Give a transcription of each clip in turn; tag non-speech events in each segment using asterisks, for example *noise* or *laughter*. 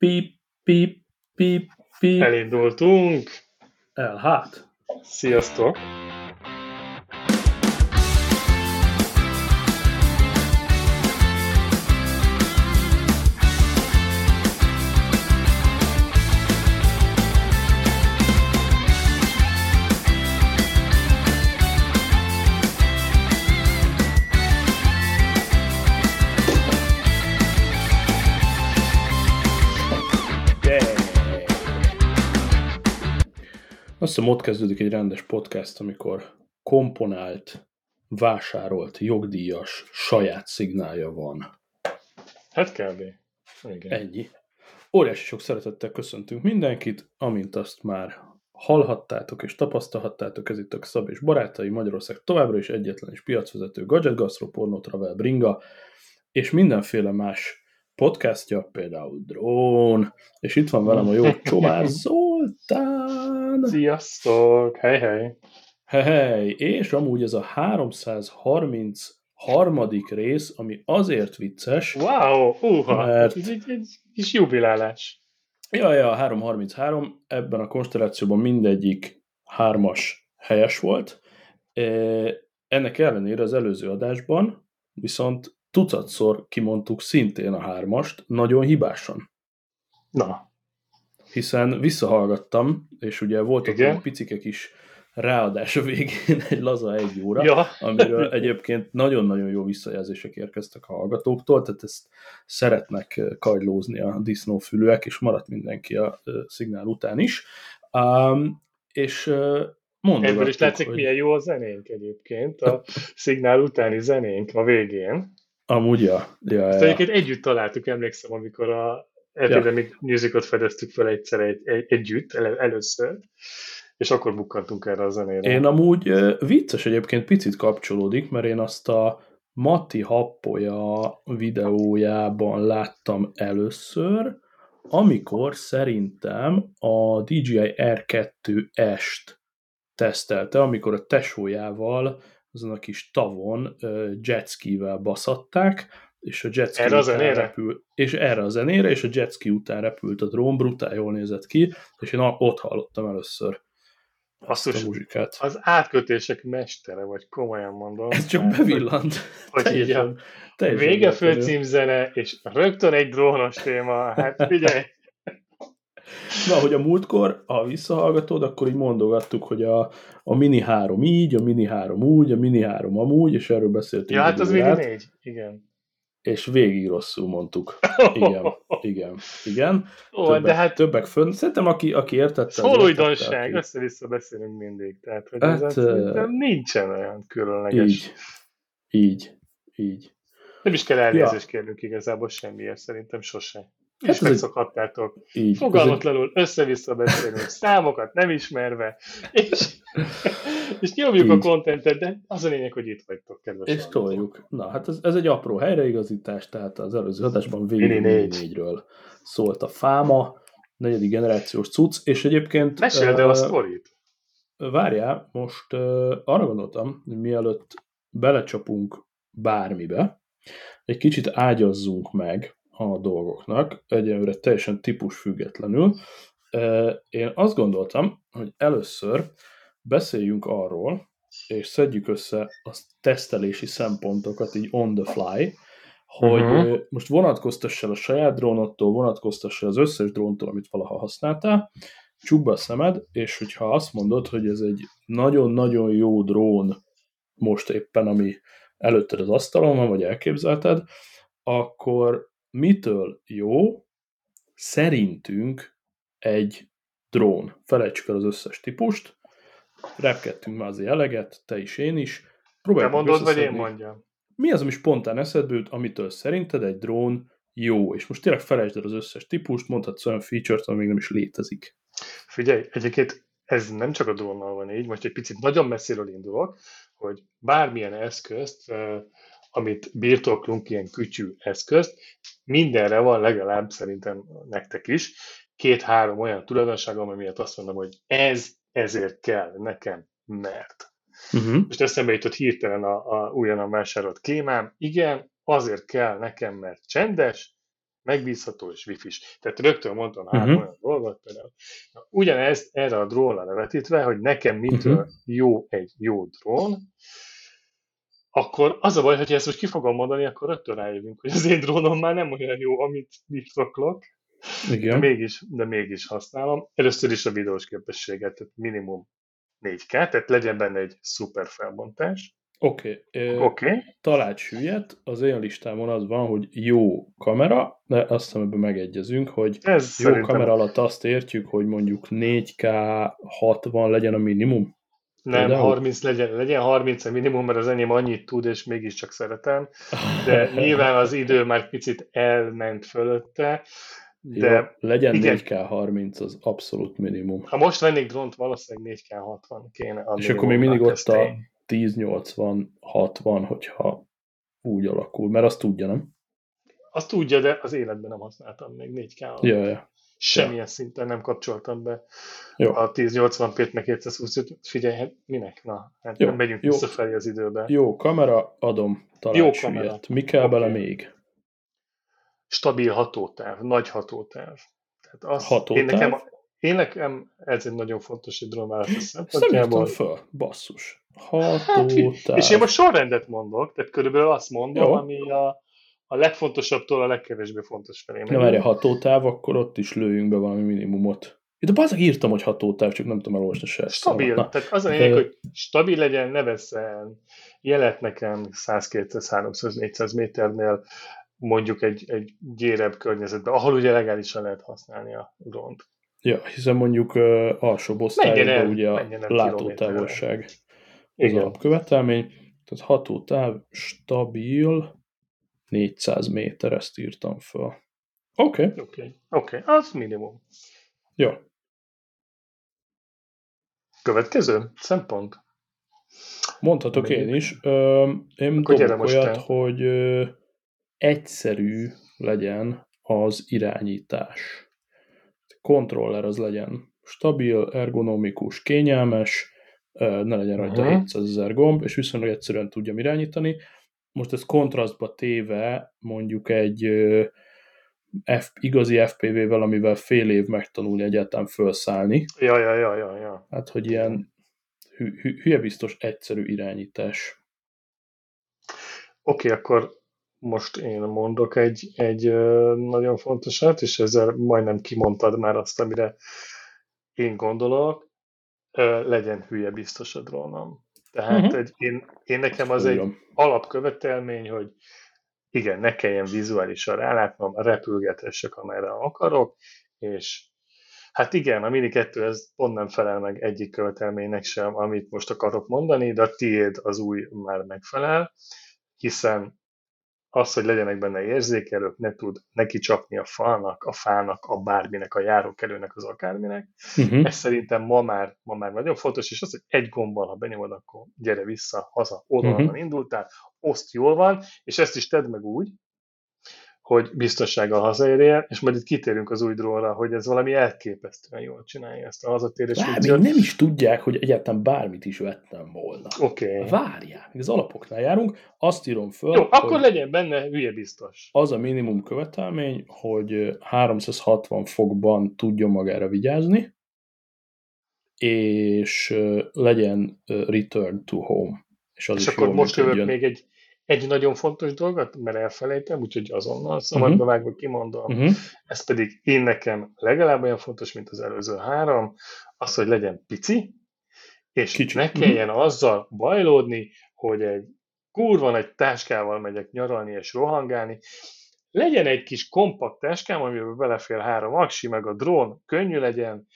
Pip, pip, pip, pip. Elindultunk. El, hát. Sziasztok. Azt hiszem ott kezdődik egy rendes podcast, amikor komponált, vásárolt, jogdíjas, saját szignálja van. Hát kb. Igen. Ennyi. Óriási sok szeretettel köszöntünk mindenkit, amint azt már hallhattátok és tapasztalhattátok, ez itt a Szab és Barátai Magyarország továbbra is egyetlen és piacvezető gadget, gastro, porno, travel, bringa, és mindenféle más podcastja, például Drón, és itt van velem a jó *laughs* Csomár Zoltán. Sziasztok! Hej, hej! Hej, hej, és amúgy ez a 333. rész, ami azért vicces, Wow! Uha! Mert- Ez egy, egy kis jubilálás. ja, ja, 333, ebben a konstellációban mindegyik hármas helyes volt. E, Ennek ellenére az előző adásban viszont tucatszor kimondtuk szintén a hármast, nagyon hibásan. Na, hiszen visszahallgattam, és ugye voltak Igen. olyan picikek is ráadás a végén *laughs* egy laza egy óra, ja. amiről egyébként nagyon-nagyon jó visszajelzések érkeztek a hallgatóktól, tehát ezt szeretnek eh, kagylózni a disznófülőek, és maradt mindenki a eh, szignál után is. Um, és uh, mondogattuk, Ebből is látszik, hogy milyen jó a zenénk egyébként. A szignál utáni zenénk a végén. Amúgy ja, ja, Ezt ja. egyébként együtt találtuk, emlékszem, amikor a Epidemic Musicot fedeztük fel egyszer egy, egy, együtt, el, először, és akkor bukkantunk erre a zenére. Én amúgy vicces egyébként picit kapcsolódik, mert én azt a Mati Happoja videójában láttam először, amikor szerintem a DJI R2S-t tesztelte, amikor a tesójával azon a kis tavon jetskivel baszatták, és a jetski Erre a zenére? repül, és erre a zenére, és a jetski után repült a drón, brutál jól nézett ki, és én ott hallottam először azt a muzsikát. az átkötések mestere, vagy komolyan mondom. Ez csak bevillant. *laughs* Hogy így a Teljesen, teljesen vége főcímzene, és rögtön egy drónos téma. Hát figyelj, Na, hogy a múltkor, ha visszahallgatod, akkor így mondogattuk, hogy a, a Mini 3 így, a Mini 3 úgy, a Mini 3 amúgy, és erről beszéltünk. ja, hát az Mini órát, 4. Igen. És végig rosszul mondtuk. *laughs* Igen, igen, igen. Ó, Többek, de hát többek fönn. Szerintem, aki, aki értette... értette, újdonság, aki- össze-vissza beszélünk mindig. Tehát, hogy Hát, ez szerintem nincsen olyan különleges. Így, így, így. Nem is kell elnézést kérnünk igazából semmiért, szerintem sose. Hát És megszokhattátok. így. Ez egy- Fogalmatlanul össze-vissza beszélünk, *laughs* számokat nem ismerve, és, és nyomjuk Így. a kontentet, de az a lényeg, hogy itt vagytok, kedves És hallgatók. toljuk. Na, hát ez, ez egy apró helyreigazítás, tehát az előző adásban Mini végig Mini négy. 4-ről szólt a fáma, negyedik generációs cucc, és egyébként... Meséld el ö, a sztorit. Várjál, most uh, arra gondoltam, hogy mielőtt belecsapunk bármibe, egy kicsit ágyazzunk meg a dolgoknak, egyelőre teljesen típus függetlenül. Én azt gondoltam, hogy először beszéljünk arról, és szedjük össze a tesztelési szempontokat így on the fly, hogy Mhm. uh most vonatkoztass el a saját drónottól, vonatkoztass el az összes dróntól, amit valaha használtál, csukd a szemed, és hogyha azt mondod, hogy ez egy nagyon-nagyon jó drón most éppen, ami előtted az asztalon van, vagy elképzelted, akkor mitől jó szerintünk egy drón? Felejtsük el az összes típust, repkedtünk már azért eleget, te is, én is. Te Próbáljuk meg mondod, vagy én mondjam? Mi az, ami spontán eszedbe jut, amitől szerinted egy drón jó? És most tényleg felejtsd el az összes típust, mondhatsz olyan feature-t, ami még nem is létezik. Figyelj, egyébként ez nem csak a drónnal van így, most egy picit nagyon messziről indulok, hogy bármilyen eszközt, amit birtoklunk, ilyen kütyű eszközt, mindenre van legalább szerintem nektek is két-három olyan tulajdonság, ami miatt azt mondom, hogy ez ezért kell nekem, mert. Uh-huh. Most eszembe jutott hirtelen a, a újonnan vásárolt kémám. Igen, azért kell nekem, mert csendes, megbízható és wifi-s. Tehát rögtön mondtam három uh-huh. olyan dolgot, például Na, ugyanezt erre a drónra levetítve, hogy nekem mitől uh-huh. jó egy jó drón, akkor az a baj, hogy ezt most ki fogom mondani, akkor rögtön rájövünk, hogy az én drónom már nem olyan jó, amit birtoklok, Igen. De mégis, de mégis használom. Először is a videós képességet, tehát minimum 4K, tehát legyen benne egy szuper felbontás. Oké. Okay. Okay. Sülyet, az én listámon az van, hogy jó kamera, de azt hiszem ebben megegyezünk, hogy Ez jó kamera alatt azt értjük, hogy mondjuk 4K 60 legyen a minimum. Nem, Például? 30 legyen, legyen 30 a minimum, mert az enyém annyit tud, és mégiscsak szeretem. De *laughs* nyilván az idő már picit elment fölötte. De Jó, legyen igen. 4K 30, az abszolút minimum. Ha most vennék drónt, valószínűleg 4K 60 kéne. És akkor még mindig ott a 1080-60, hogyha úgy alakul, mert azt tudja, nem? Azt tudja, de az életben nem használtam még 4K. Ja, ja. Semmilyen szinten nem kapcsoltam be jó. a 1080p-t, meg 220 Figyelj, hát minek? Na, hát jó. nem megyünk jó. visszafelé az időben. Jó kamera, adom talán Jó kamera. Mi kell okay. bele még? Stabil hatótáv, nagy hatótáv. Tehát az, hatótáv? Én nekem, én nekem ez egy nagyon fontos egy drónválasztás szempontjából. Ezt föl, basszus. Hát, és én most sorrendet mondok, tehát körülbelül azt mondom, Jó. ami a, a legfontosabbtól a legkevésbé fontos felé. Na várj, hatótáv, akkor ott is lőjünk be valami minimumot. De bazag írtam, hogy hatótáv, csak nem tudom elolvasni se. Stabil. Na, tehát az a lényeg, hogy stabil legyen, ne veszel jelet nekem 100, 200, 300, 400 méternél mondjuk egy, egy gyérebb környezetben, ahol ugye legálisan lehet használni a drónt. Ja, hiszen mondjuk uh, alsó osztályban ugye a látótávolság az alapkövetelmény, tehát hatótáv stabil 400 méter, ezt írtam fel. Oké. Okay. Oké, okay. okay. az minimum. Jó. Következő szempont? Mondhatok Még én is. Ö, én Akkor dobok olyat, te. hogy ö, egyszerű legyen az irányítás. Kontroller az legyen stabil, ergonomikus, kényelmes, ne legyen rajta uh-huh. 700 ezer gomb, és viszonylag egyszerűen tudjam irányítani. Most ez kontrasztba téve mondjuk egy F, igazi FPV-vel, amivel fél év megtanulni egyáltalán felszállni. Ja, ja, ja, ja, ja. Hát, hogy ilyen hü, hü, hülye biztos egyszerű irányítás. Oké, okay, akkor most én mondok egy, egy nagyon fontosat, és ezzel majdnem kimondtad már azt, amire én gondolok, legyen hülye biztos a drónom. Tehát uh-huh. egy, én, én nekem az egy alapkövetelmény, hogy igen, ne kelljen vizuálisan rálátnom, repülgetessek, amerre akarok, és hát igen, a Mini 2 ez pont nem felel meg egyik követelménynek sem, amit most akarok mondani, de a tiéd az új már megfelel, hiszen az, hogy legyenek benne érzékelők, ne tud neki csapni a falnak, a fának, a bárminek, a járókelőnek, az akárminek. Uh-huh. Ez szerintem ma már, ma már nagyon fontos, és az, hogy egy gombbal, ha benyomod, akkor gyere vissza, haza, oda, uh-huh. indultál, oszt jól van, és ezt is tedd meg úgy, hogy biztonsággal hazaérjen, és majd itt kitérünk az új drónra, hogy ez valami elképesztően jól csinálja ezt a hazatérés Bár, még nem is tudják, hogy egyáltalán bármit is vettem volna. Oké. Okay. Várják, az alapoknál járunk, azt írom föl, Jó, akkor legyen benne hülye biztos. Az a minimum követelmény, hogy 360 fokban tudjon magára vigyázni, és legyen return to home. És, az és is akkor most jövök még egy egy nagyon fontos dolgot, mert elfelejtem, úgyhogy azonnal szabadba uh-huh. vágva kimondom, uh-huh. ez pedig én nekem legalább olyan fontos, mint az előző három, az, hogy legyen pici, és Kicsi. ne kelljen uh-huh. azzal bajlódni, hogy egy kurva egy táskával megyek nyaralni és rohangálni, legyen egy kis kompakt táskám, amiben belefér három aksi, meg a drón könnyű legyen,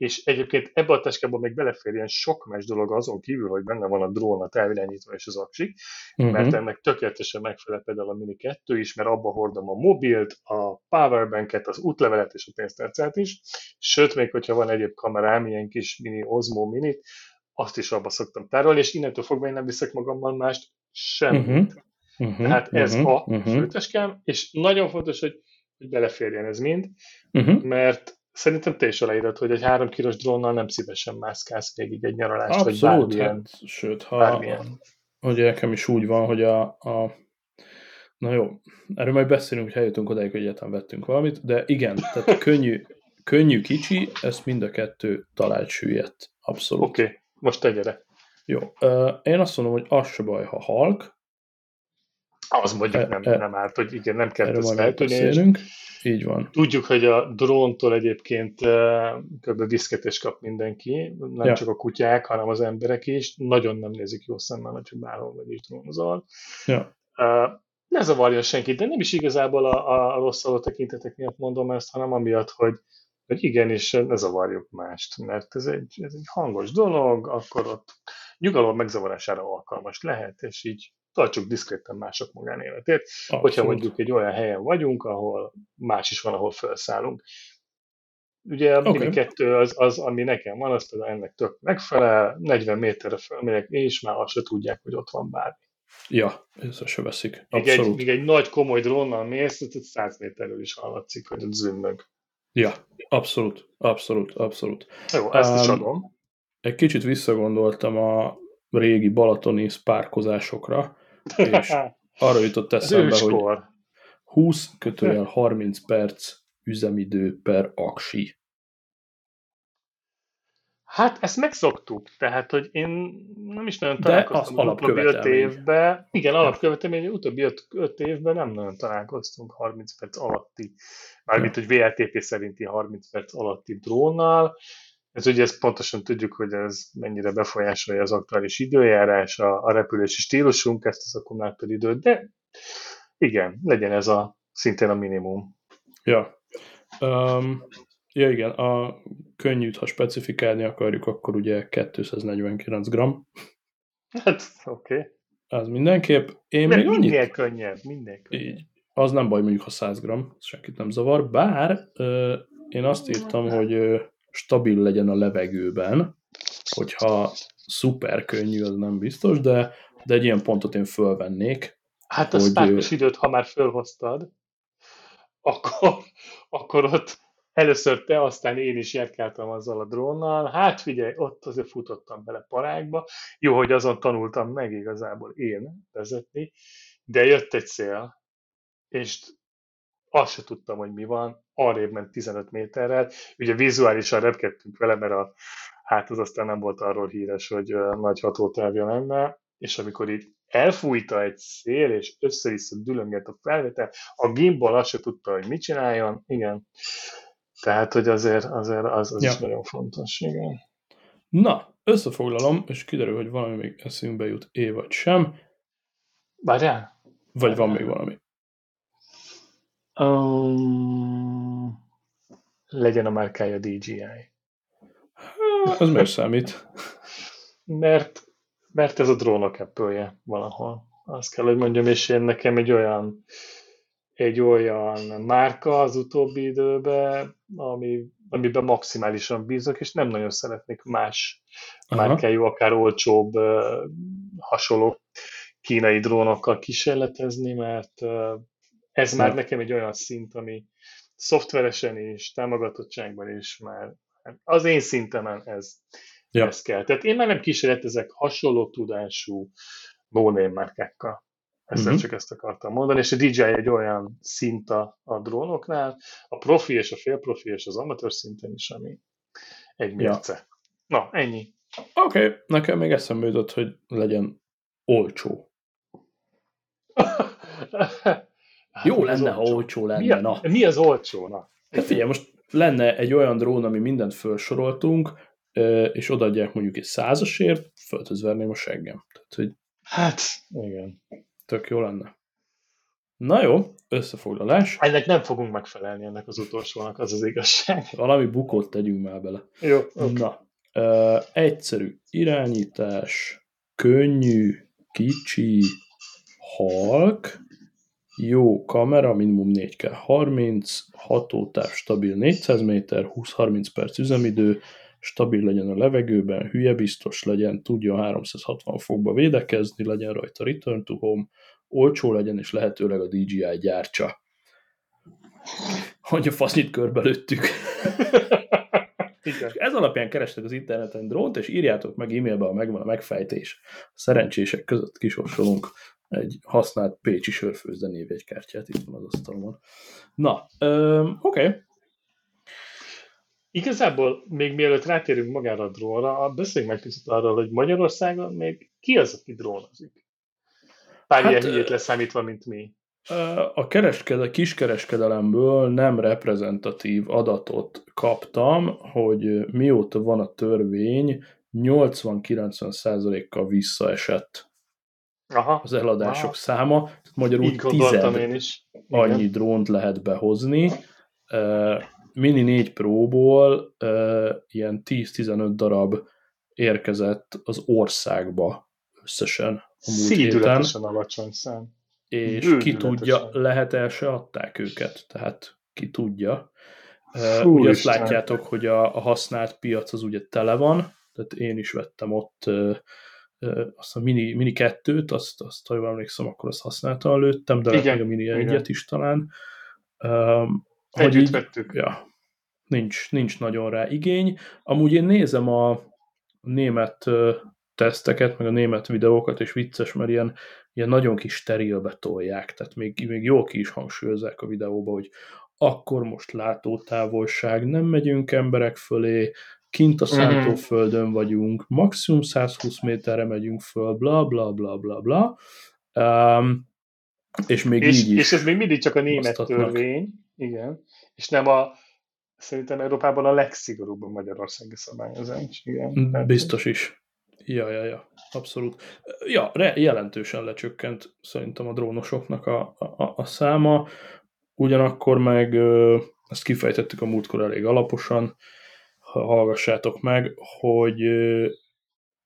és egyébként ebbe a táskában még beleférjen sok más dolog azon kívül, hogy benne van a drón, a távirányítva és az aksik, uh-huh. mert ennek tökéletesen megfelel például a Mini 2 is, mert abba hordom a mobilt, a powerbanket, az útlevelet és a pénztárcát is, sőt, még hogyha van egyéb kamerám, ilyen kis mini Osmo Minit, azt is abba szoktam tárolni, és innentől fogva én nem viszek magammal mást semmit. Uh-huh. Uh-huh. Tehát ez uh-huh. a uh-huh. főteskám, és nagyon fontos, hogy, hogy beleférjen ez mind, uh-huh. mert Szerintem te is aláírod, hogy egy három kilós drónnal nem szívesen mászkálsz végig egy nyaralást, Abszolút, vagy bármilyen. Hát, sőt, ha, bármilyen. ugye nekem is úgy van, hogy a, a Na jó, erről majd beszélünk, hogy eljutunk odáig, hogy egyáltalán vettünk valamit, de igen, tehát *laughs* könnyű, könnyű kicsi, ezt mind a kettő talált süllyedt. Abszolút. Oké, okay, most tegyere. Jó. Én azt mondom, hogy az se baj, ha halk. Az mondjuk e, nem, e, nem árt, hogy igen, nem kell ezt feltűnni. Így van. Tudjuk, hogy a dróntól egyébként kb. viszketés kap mindenki, nem ja. csak a kutyák, hanem az emberek is. Nagyon nem nézik jó szemmel, hogy bárhol vagy is drónozol. Ja. Uh, ne zavarja senkit, de nem is igazából a, a rossz tekintetek miatt mondom ezt, hanem amiatt, hogy, hogy igenis ne zavarjuk mást, mert ez egy, ez egy hangos dolog, akkor ott nyugalom megzavarására alkalmas lehet, és így tartsuk diszkréten mások magánéletét, Abszolút. hogyha mondjuk egy olyan helyen vagyunk, ahol más is van, ahol felszállunk. Ugye a okay. kettő az, az, ami nekem van, az például ennek tök megfelel, 40 méterre fölmegyek, és már azt se tudják, hogy ott van bármi. Ja, ez se veszik. Még egy, még egy nagy komoly drónnal mész, 100 méterről is hallatszik, hogy ott zümmög. Ja, abszolút, abszolút, abszolút. Jó, ezt um, is adom. Egy kicsit visszagondoltam a régi balatoni spárkozásokra, és *laughs* arra jutott eszembe, hogy 20 kötőjel 30 perc üzemidő per aksi. Hát ezt megszoktuk, tehát, hogy én nem is nagyon találkoztam az, az utóbbi öt évben. Igen, alapkövetelmény, utóbbi öt, öt évben nem nagyon találkoztunk 30 perc alatti, mármint, hogy VLTP szerinti 30 perc alatti drónnal. Ez ugye ezt pontosan tudjuk, hogy ez mennyire befolyásolja az aktuális időjárás, a, a repülési stílusunk, ezt az akkumulátoridőt, de igen, legyen ez a szintén a minimum. Ja. Um, ja igen, a könnyűt, ha specifikálni akarjuk, akkor ugye 249 gram. Hát, oké. Okay. Az mindenképp. Én De még annyit... Minél könnyebb, minden könnyebb. Így. Az nem baj, mondjuk, ha 100 gram, senkit nem zavar, bár ö, én azt írtam, hogy ö, stabil legyen a levegőben, hogyha szuper könnyű, az nem biztos, de, de egy ilyen pontot én fölvennék. Hát a hogy... időt, ha már fölhoztad, akkor, *laughs* akkor ott először te, aztán én is járkáltam azzal a drónnal. Hát figyelj, ott azért futottam bele parákba. Jó, hogy azon tanultam meg igazából én vezetni, de jött egy szél, és azt se tudtam, hogy mi van, arrébb ment 15 méterrel. Ugye vizuálisan repkedtünk vele, mert a, hát az aztán nem volt arról híres, hogy nagy hatótávja lenne, és amikor így elfújta egy szél, és össze-vissza dülöngett a felvétel, a gimbal azt se tudta, hogy mit csináljon, igen. Tehát, hogy azért, azért az, az ja. is nagyon fontos, igen. Na, összefoglalom, és kiderül, hogy valami még eszünkbe jut, é vagy sem. Várjál? Vagy van még valami? Um, legyen a márkája DJI. Az miért számít? mert, mert ez a drónok apple valahol. Azt kell, hogy mondjam, és én nekem egy olyan egy olyan márka az utóbbi időben, ami, amiben maximálisan bízok, és nem nagyon szeretnék más Aha. márkájú, akár olcsóbb, hasonló kínai drónokkal kísérletezni, mert ez már nekem egy olyan szint, ami szoftveresen is, támogatottságban is már az én szintemen ez, ja. ez kell. Tehát én már nem kísérletezek hasonló tudású no márkákkal. Ezt uh-huh. csak ezt akartam mondani, és a DJI egy olyan szint a, a drónoknál, a profi és a félprofi és az amatőr szinten is, ami egy mérce. Ja. Na, ennyi. Oké, okay. nekem még eszembe jutott, hogy legyen olcsó. *laughs* Hát Jó lenne, ha olcsó lenne. Mi, a, na. mi az olcsó? Na? Hát figyelj, most lenne egy olyan drón, ami mindent felsoroltunk, és odaadják mondjuk egy százasért, földhöz verném a seggem. Tehát, hogy hát, igen. Tök jó lenne. Na jó, összefoglalás. Ennek nem fogunk megfelelni ennek az utolsónak, az az igazság. *laughs* Valami bukót tegyünk már bele. Jó, okay. Na, uh, egyszerű irányítás, könnyű, kicsi, halk, jó kamera, minimum 4K30, hatótáv stabil 400 méter, 20-30 perc üzemidő, stabil legyen a levegőben, hülye biztos legyen, tudjon 360 fokba védekezni, legyen rajta return to home, olcsó legyen, és lehetőleg a DJI gyártsa. Hogy a fasznyit körbelőttük. Igen. Ez alapján kerestek az interneten drónt, és írjátok meg e-mailbe, ha megvan a megfejtés. A szerencsések között kisorsolunk egy használt Pécsi sörfőzde névjegykártyát itt van az asztalomon. Na, oké. Okay. Igazából még mielőtt rátérünk magára a drónra, beszéljünk meg kicsit arról, hogy Magyarországon még ki az, aki drónozik? Pár hát, ilyen hülyét leszámítva, mint mi. A kereskede, kiskereskedelemből nem reprezentatív adatot kaptam, hogy mióta van a törvény, 80-90%-kal visszaesett Aha, az eladások aha. száma. Magyarul tized én is. annyi Igen. drónt lehet behozni. Mini 4 Pro-ból ilyen 10-15 darab érkezett az országba összesen a múlt héten. alacsony szám. És ki tudja, lehet el se adták őket, tehát ki tudja. Fú, ugye azt látjátok, hogy a, a használt piac az ugye tele van, tehát én is vettem ott azt a mini, mini kettőt, azt, azt ha jól emlékszem, akkor azt használtam lőttem, de igen, még a mini igen. egyet is talán. Um, Együtt így, vettük. Ja, nincs, nincs nagyon rá igény. Amúgy én nézem a német teszteket, meg a német videókat, és vicces, mert ilyen, ilyen nagyon kis sterilbe tolják, tehát még, még jól ki is hangsúlyozzák a videóba, hogy akkor most látótávolság, nem megyünk emberek fölé, kint a mhm. szántóföldön vagyunk, maximum 120 méterre megyünk föl, bla bla bla bla bla. Um, és még és, így is És ez még mindig csak a német törvény, igen, és nem a szerintem Európában a legszigorúbb a magyarországi szabályozás. Igen. Biztos is. Ja, ja, ja, abszolút. Ja, re, jelentősen lecsökkent szerintem a drónosoknak a, a, a száma, ugyanakkor meg ezt kifejtettük a múltkor elég alaposan, hallgassátok meg, hogy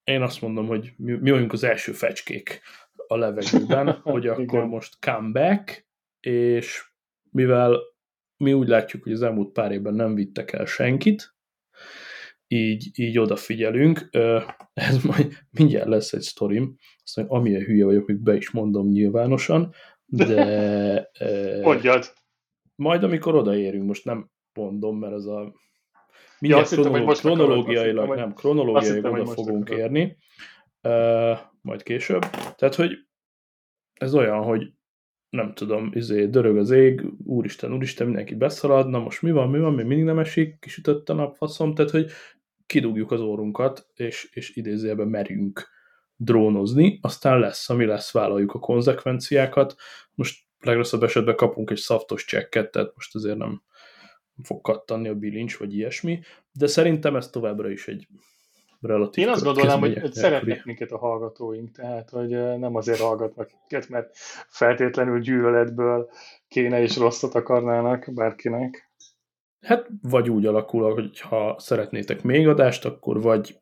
én azt mondom, hogy mi, mi vagyunk az első fecskék a levegőben, *laughs* hogy akkor most comeback, és mivel mi úgy látjuk, hogy az elmúlt pár évben nem vittek el senkit, így, így odafigyelünk. *laughs* Ez majd mindjárt lesz egy sztorim, azt mondja, amilyen hülye vagyok, még be is mondom nyilvánosan, de... *laughs* Mondjad! Majd amikor odaérünk, most nem mondom, mert az a mindjárt ja, kronoló, hittem, kronológiailag, hittem, nem, kronológiailag oda fogunk érni, uh, majd később. Tehát, hogy ez olyan, hogy nem tudom, izé, dörög az ég, úristen, úristen, mindenki beszalad, na most mi van, mi van, még mindig nem esik, kisütött a nap, faszom, tehát, hogy kidugjuk az órunkat, és, és idézőjelben merjünk drónozni, aztán lesz, ami lesz, vállaljuk a konzekvenciákat. Most legrosszabb esetben kapunk egy szaftos csekket, tehát most azért nem fog kattanni a bilincs, vagy ilyesmi, de szerintem ez továbbra is egy relatív Én azt gondolom, hogy, hogy szeretnek minket a hallgatóink, tehát hogy nem azért hallgatnak minket, mert feltétlenül gyűlöletből kéne és rosszat akarnának bárkinek. Hát vagy úgy alakul, hogy ha szeretnétek még adást, akkor vagy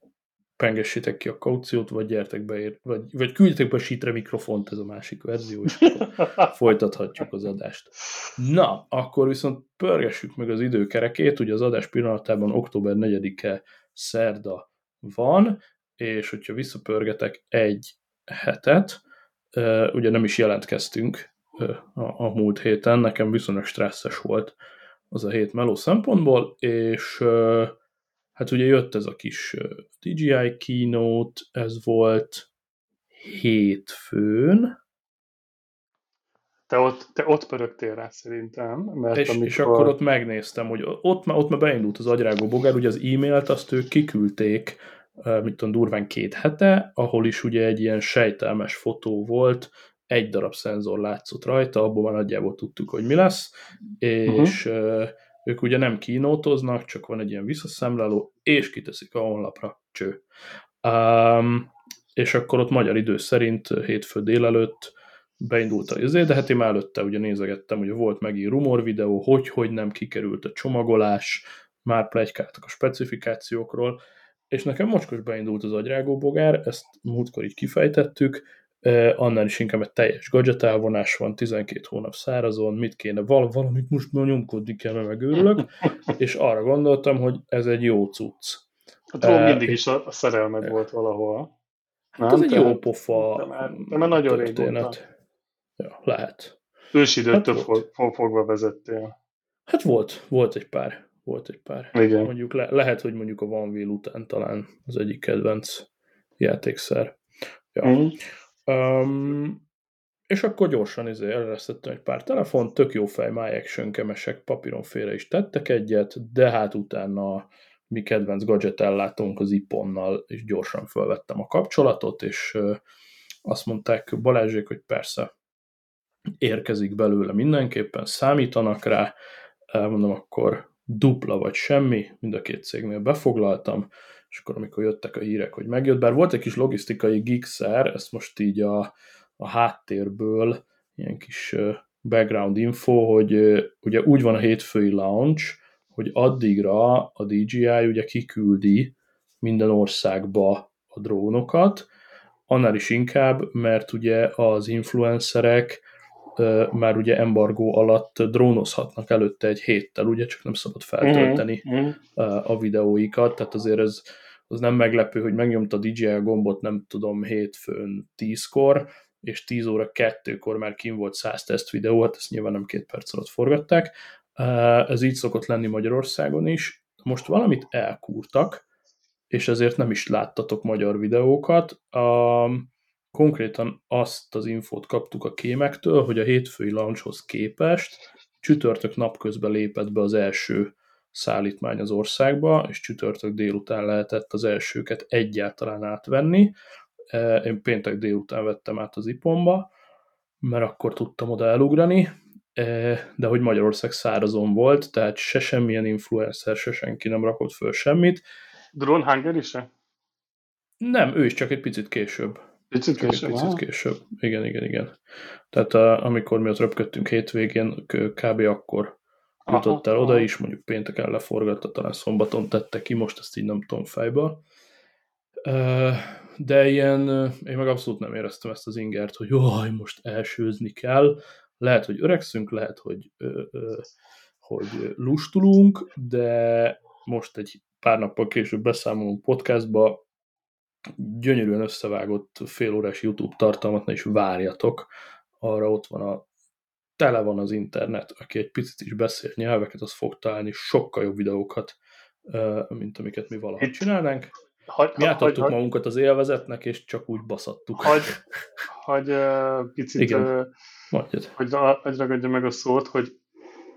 pengessétek ki a kauciót, vagy gyertek be, vagy, vagy küldjetek be a sítre mikrofont, ez a másik verzió, és *laughs* folytathatjuk az adást. Na, akkor viszont pörgessük meg az időkerekét, ugye az adás pillanatában október 4-e szerda van, és hogyha visszapörgetek egy hetet, ugye nem is jelentkeztünk a, a múlt héten, nekem viszonylag stresszes volt az a hét meló szempontból, és hát ugye jött ez a kis DJI keynote, ez volt hétfőn. Te ott, te ott pörögtél rá szerintem. Mert és, amikor... és akkor ott megnéztem, hogy ott már, ott már beindult az agyrágó bogár, ugye az e-mailt azt ők kiküldték mit tudom, durván két hete, ahol is ugye egy ilyen sejtelmes fotó volt, egy darab szenzor látszott rajta, abból már nagyjából tudtuk, hogy mi lesz, és uh-huh. ők ugye nem kínótoznak, csak van egy ilyen visszaszámláló, és kiteszik a honlapra, cső. Um, és akkor ott magyar idő szerint hétfő délelőtt beindult a izé, de hát én előtte ugye nézegettem, hogy volt megint rumor videó, hogy, hogy nem kikerült a csomagolás, már plegykáltak a specifikációkról, és nekem mocskos beindult az agyrágó bogár, ezt múltkor így kifejtettük, annál is inkább egy teljes gadget elvonás van, 12 hónap szárazon, mit kéne, val valamit most már nyomkodni kell, mert megőrülök, *laughs* és arra gondoltam, hogy ez egy jó cucc. Hát uh, mindig is a, szerelmed volt valahol. Hát ez egy jó pofa de már, de már nagyon történet. Ja, lehet. Ősidőtől hát fog, fogva vezettél. Hát volt, volt egy pár volt egy pár. Igen. Mondjuk le, lehet, hogy mondjuk a Van Wheel után talán az egyik kedvenc játékszer. Ja. Mm. Um, és akkor gyorsan izé eleresztettem egy pár telefont, tök jó fej, my action, kemesek, papíron félre is tettek egyet, de hát utána mi kedvenc gadget ellátónk az iponnal, és gyorsan felvettem a kapcsolatot, és azt mondták Balázsék, hogy persze érkezik belőle mindenképpen, számítanak rá, mondom, akkor dupla vagy semmi, mind a két cégnél befoglaltam, és akkor amikor jöttek a hírek, hogy megjött, bár volt egy kis logisztikai gigszer, ezt most így a, a háttérből, ilyen kis background info, hogy ugye úgy van a hétfői launch, hogy addigra a DJI ugye kiküldi minden országba a drónokat, annál is inkább, mert ugye az influencerek már ugye embargó alatt drónozhatnak előtte egy héttel, ugye csak nem szabad feltölteni mm-hmm. a videóikat, tehát azért ez az nem meglepő, hogy megnyomta a DJI gombot, nem tudom, hétfőn tízkor, és 10 óra kettőkor már kim volt 100 teszt videó, hát ezt nyilván nem két perc alatt forgatták. Ez így szokott lenni Magyarországon is. Most valamit elkúrtak, és ezért nem is láttatok magyar videókat. Konkrétan azt az infót kaptuk a kémektől, hogy a hétfői launchhoz képest csütörtök napközben lépett be az első szállítmány az országba, és csütörtök délután lehetett az elsőket egyáltalán átvenni. E, én péntek délután vettem át az ipomba, mert akkor tudtam oda elugrani, e, de hogy Magyarország szárazon volt, tehát se semmilyen influencer, se senki nem rakott föl semmit. Drone Hungary se? Nem, ő is csak egy picit később. Picit később? Picit később. Igen, igen, igen. Tehát amikor mi ott röpködtünk hétvégén, kb. akkor jutott el oda is, mondjuk pénteken leforgatta, talán szombaton tette ki, most ezt így nem tudom fejből. De ilyen, én meg abszolút nem éreztem ezt az ingert, hogy jaj, most elsőzni kell. Lehet, hogy öregszünk, lehet, hogy, hogy lustulunk, de most egy pár nappal később beszámolunk podcastba, gyönyörűen összevágott félórás YouTube tartalmat, ne is várjatok, arra ott van a tele van az internet, aki egy picit is beszél nyelveket, az fog találni sokkal jobb videókat, mint amiket mi valahogy csinálnánk. Hagy, mi átadtuk hagy, magunkat az élvezetnek, és csak úgy baszattuk. Hagy, hagy uh, picit, Igen. Uh, hogy ragadja meg a szót, hogy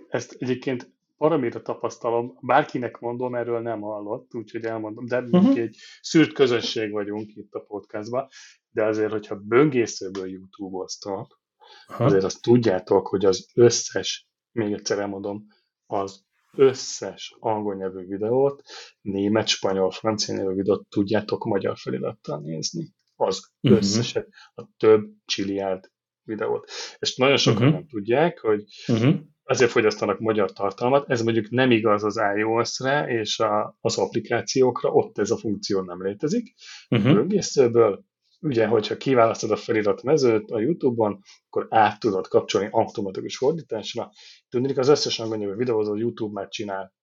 ezt egyébként valamire tapasztalom, bárkinek mondom, erről nem hallott, úgyhogy elmondom, de uh-huh. mi egy szűrt közösség vagyunk itt a podcastban, de azért, hogyha böngészőből YouTube-oztok, azért azt tudjátok, hogy az összes, még egyszer elmondom, az összes angol nyelvű videót, német, spanyol, francia nyelvű videót tudjátok magyar felirattal nézni. Az uh-huh. összeset, a több csiliárd videót. És nagyon sokan uh-huh. nem tudják, hogy uh-huh. Azért fogyasztanak magyar tartalmat, ez mondjuk nem igaz az iOS-re és a, az applikációkra, ott ez a funkció nem létezik. Uh-huh. Böngészőből ugye, hogyha kiválasztod a felirat mezőt a YouTube-on, akkor át tudod kapcsolni automatikus fordításra. Tudnék, az összes angol nyelvű videózó YouTube már csinál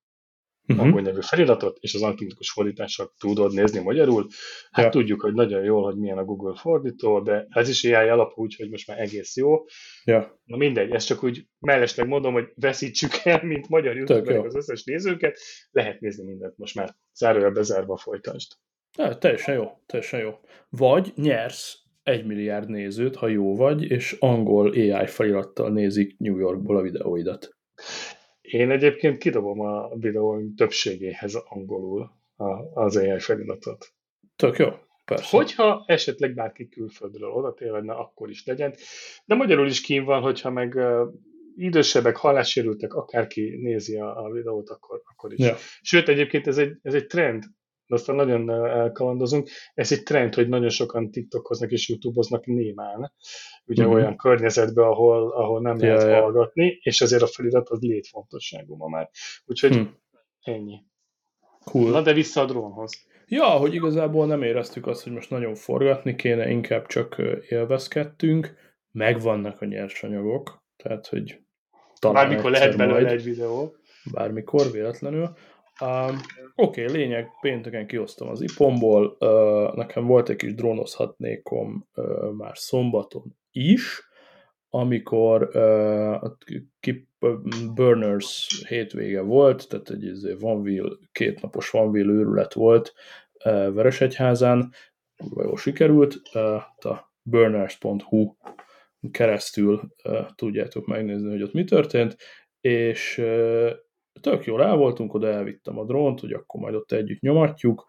uh-huh. angol nyelvű feliratot, és az automatikus fordítással tudod nézni magyarul. Hát ja. tudjuk, hogy nagyon jól, hogy milyen a Google fordító, de ez is AI alapú, úgyhogy most már egész jó. Ja. Na mindegy, ezt csak úgy mellesleg mondom, hogy veszítsük el, mint magyar YouTube az összes nézőket, lehet nézni mindent most már. Zárója bezárva folytasd. Ja, teljesen jó, teljesen jó. Vagy nyersz egy milliárd nézőt, ha jó vagy, és angol AI felirattal nézik New Yorkból a videóidat. Én egyébként kidobom a videóim többségéhez angolul az AI feliratot. Tök jó, persze. Hogyha esetleg bárki külföldről oda tévedne, akkor is legyen. De magyarul is kín van, hogyha meg idősebbek, hallássérültek, akárki nézi a, a videót, akkor, akkor is. Ja. Sőt, egyébként ez egy, ez egy trend de aztán nagyon elkalandozunk. Ez egy trend, hogy nagyon sokan TikTokoznak és YouTube-oznak némán, ugye uh-huh. olyan környezetben, ahol, ahol nem yeah, lehet yeah. hallgatni, és ezért a felirat az létfontosságú ma már. Úgyhogy hmm. ennyi. Cool. Na, de vissza a drónhoz. Ja, hogy igazából nem éreztük azt, hogy most nagyon forgatni kéne, inkább csak élvezkedtünk, megvannak a nyersanyagok, tehát, hogy talán Bármikor lehet belőle majd, egy videó. Bármikor, véletlenül. Um, Oké, okay, lényeg, pénteken kiosztom az ipomból, uh, nekem volt egy kis drónozhatnékom uh, már szombaton is, amikor uh, a Keep Burners hétvége volt, tehát egy izé Vanville, kétnapos Vanville őrület volt uh, Veresegyházán, jól sikerült, uh, a burners.hu keresztül uh, tudjátok megnézni, hogy ott mi történt, és tök jól el voltunk, oda elvittem a drónt, hogy akkor majd ott együtt nyomatjuk.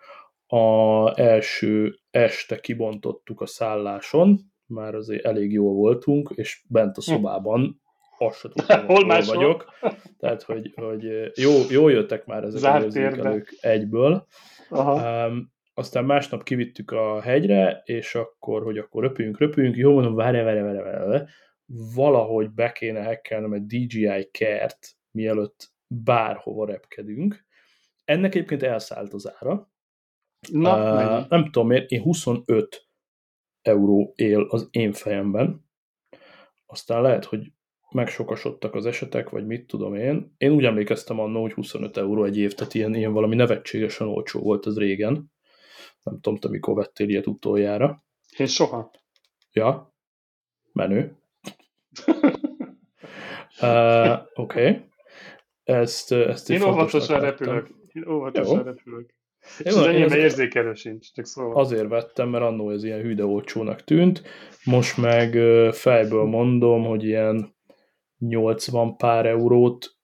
A első este kibontottuk a szálláson, már azért elég jól voltunk, és bent a hm. szobában azt se tudtam, hol, hol vagyok. Tehát, hogy, hogy jó, jó jöttek már ezek Zárt az érzékelők egyből. Aha. Um, aztán másnap kivittük a hegyre, és akkor, hogy akkor röpüljünk, röpüljünk, jó mondom, várj, várj, várj, várj, valahogy be kéne hackelnem egy DJI kert, mielőtt bárhova repkedünk. Ennek egyébként elszállt az ára. Na, uh, nem tudom miért, én 25 euró él az én fejemben. Aztán lehet, hogy megsokasodtak az esetek, vagy mit tudom én. Én úgy emlékeztem annó, hogy 25 euró egy év, tehát ilyen, ilyen valami nevetségesen olcsó volt ez régen. Nem tudom, te mikor vettél ilyet utoljára. Én soha. Ja, menő. *laughs* uh, Oké. Okay. Ezt, ezt Én óvatosan repülök. Én óvatosan Jó. repülök. Én és az enyémben érzékelő sincs, csak szóval. Azért vettem, mert annó ez ilyen hűde olcsónak tűnt, most meg fejből mondom, hogy ilyen 80 pár eurót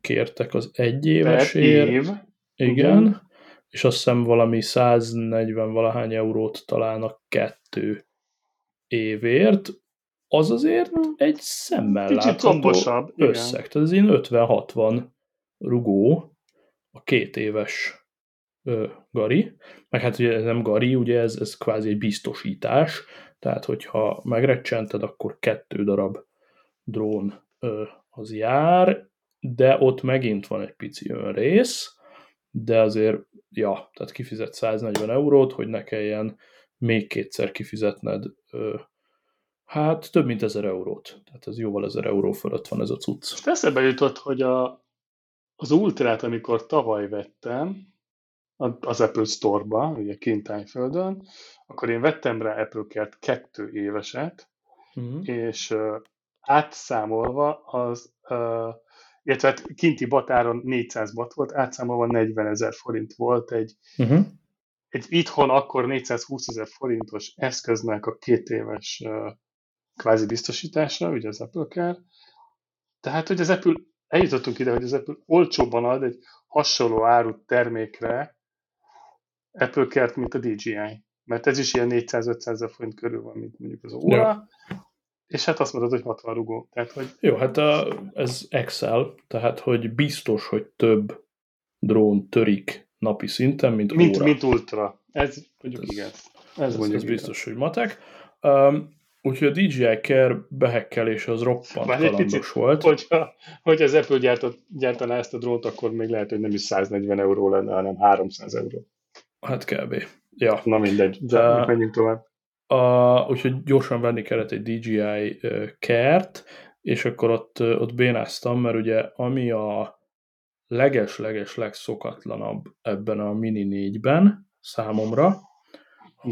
kértek az egyévesért. Év. Igen. Uh-huh. És azt hiszem valami 140 valahány eurót találnak kettő évért. Az azért egy szemmel Kicsit látható tombosabb, összeg. Igen. Tehát ez ilyen 50-60 rugó a két éves ö, Gari. Meg hát ugye ez nem Gari, ugye ez, ez kvázi egy biztosítás. Tehát, hogyha megrecsented, akkor kettő darab drón az jár, de ott megint van egy pici önrész, de azért, ja, tehát kifizet 140 eurót, hogy ne kelljen még kétszer kifizetned, hát több mint 1000 eurót. Tehát ez jóval 1000 euró fölött van ez a cucc. És eszembe jutott, hogy a, az Ultrát, amikor tavaly vettem, az Apple Store-ba, ugye kint Tájföldön, akkor én vettem rá Apple Care kettő éveset, uh-huh. és átszámolva az, uh, illetve hát kinti batáron 400 bat volt, átszámolva 40 ezer forint volt egy, uh-huh. egy itthon akkor 420 ezer forintos eszköznek a két éves uh, kvázi biztosítása, ugye az Apple Care. Tehát, hogy az Apple, eljutottunk ide, hogy az Apple olcsóban ad egy hasonló áru termékre Apple Care-t, mint a DJI. Mert ez is ilyen 400-500 ezer forint körül van, mint mondjuk az óra. Ja. És hát azt mondod, hogy 60 rugó. Tehát, hogy... Jó, hát a, ez Excel, tehát hogy biztos, hogy több drón törik napi szinten, mint, mint óra. Mint ultra. Ez mondjuk ez, igaz. Ez, ez, mondjuk ez biztos, hogy matek. Um, úgyhogy a DJI Care behekkelése az roppant Már kalandos picit, volt. Hogyha, hogy az Apple gyártott, gyártaná ezt a drónt, akkor még lehet, hogy nem is 140 euró lenne, hanem 300 euró. Hát kb. Ja. Na mindegy, de menjünk tovább. A, úgyhogy gyorsan venni kellett egy DJI kert, és akkor ott, ott bénáztam, mert ugye ami a leges-leges legszokatlanabb ebben a Mini 4-ben számomra,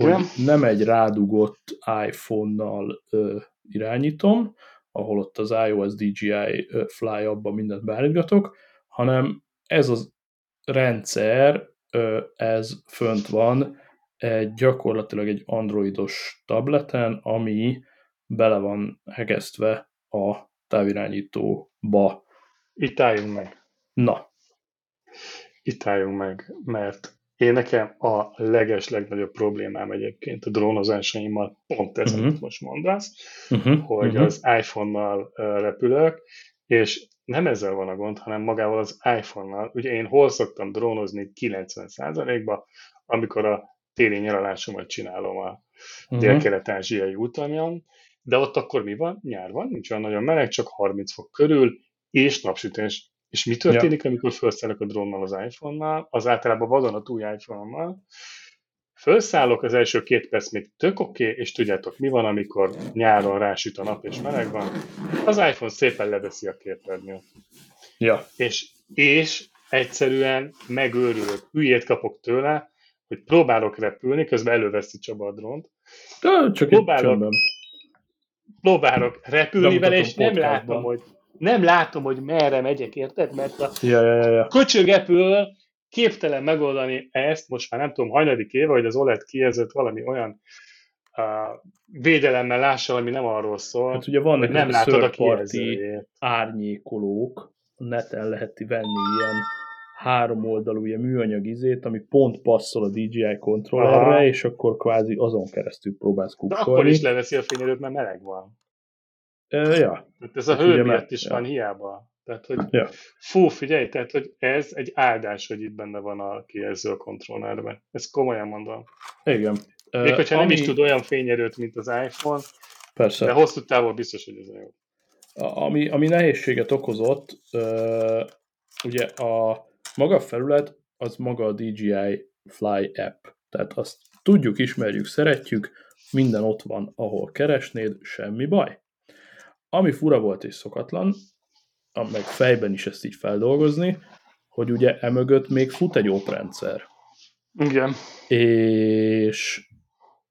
hogy nem egy rádugott iPhone-nal ö, irányítom, ahol ott az iOS DJI Fly abban mindent beállítgatok, hanem ez az rendszer, ö, ez fönt van egy, gyakorlatilag egy androidos tableten, ami bele van hegesztve a távirányítóba. Itt álljunk meg. Na. Itt álljunk meg, mert én nekem a leges, legnagyobb problémám egyébként a drónozásaimmal pont ez, uh-huh. amit most mondasz, uh-huh. hogy uh-huh. az iPhone-nal repülök, és nem ezzel van a gond, hanem magával az iPhone-nal. Ugye én hol szoktam drónozni 90%-ba, amikor a téli nyaralásomat csinálom a uh-huh. dél-kelet-ázsiai útamon, de ott akkor mi van? Nyár van, nincs olyan nagyon meleg, csak 30 fok körül, és napsütés. És mi történik, ja. amikor felszállok a drónnal az iPhone-nal? Az általában vadon a túl iPhone-nal. Felszállok, az első két perc még tök oké, okay, és tudjátok, mi van, amikor nyáron rásüt a nap és meleg van? Az iPhone szépen leveszi a képernyőt. Ja. És, és egyszerűen megőrülök, hülyét kapok tőle, hogy próbálok repülni, közben előveszi Csaba a drónt. De csak próbálok, próbálok repülni vele, és nem látom, hogy nem látom, hogy merre megyek, érted? Mert a ja, ja, ja, köcsögepül képtelen megoldani ezt, most már nem tudom, hajnadik éve, hogy az OLED kijelzett valami olyan védelemmel lássa, ami nem arról szól, hát ugye van hogy nem látod a parti árnyékolók, neten lehet venni ilyen három oldalú ilyen műanyag izét, ami pont passzol a DJI kontrollerre, és akkor kvázi azon keresztül próbálsz kuksolni. De akkor is leveszi a fényerőt, mert meleg van. E, ja. Tehát ez a hő miatt is ja. van hiába. Tehát, hogy ja. fú, figyelj, tehát, hogy ez egy áldás, hogy itt benne van a kijelző a kontrollerben. Ezt komolyan mondom. Igen. Még hogyha ami... nem is tud olyan fényerőt, mint az iPhone, Persze. de hosszú távon biztos, hogy ez jó. Ami, ami nehézséget okozott, uh, ugye a maga a felület, az maga a DJI Fly app. Tehát azt tudjuk, ismerjük, szeretjük, minden ott van, ahol keresnéd, semmi baj. Ami fura volt és szokatlan, meg fejben is ezt így feldolgozni, hogy ugye emögött még fut egy oprendszer. Igen. És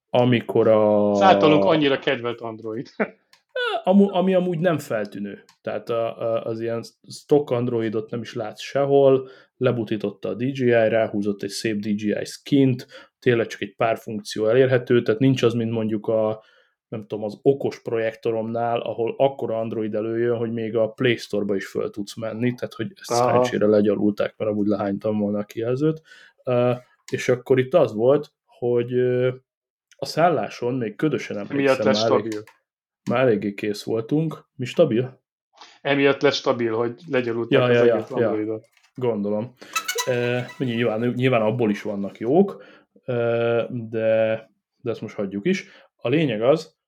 amikor a... Az általunk annyira kedvelt Android. *laughs* ami, ami amúgy nem feltűnő. Tehát a, a, az ilyen stock Androidot nem is látsz sehol, lebutította a DJI, ráhúzott egy szép DJI skint, tényleg csak egy pár funkció elérhető, tehát nincs az, mint mondjuk a nem tudom, az okos projektoromnál, ahol akkora Android előjön, hogy még a Play Store-ba is föl tudsz menni, tehát hogy ezt Aha. szerencsére legyalulták, mert amúgy lehánytam volna a kijelzőt. Uh, és akkor itt az volt, hogy uh, a szálláson még ködösen emlékszem, már, elég, már eléggé kész voltunk. Mi stabil? Emiatt lesz stabil, hogy legyalulták ja, az ja, egész ja, Ja. Gondolom. Uh, nyilván, nyilván abból is vannak jók, de, de ezt most hagyjuk is. A lényeg az,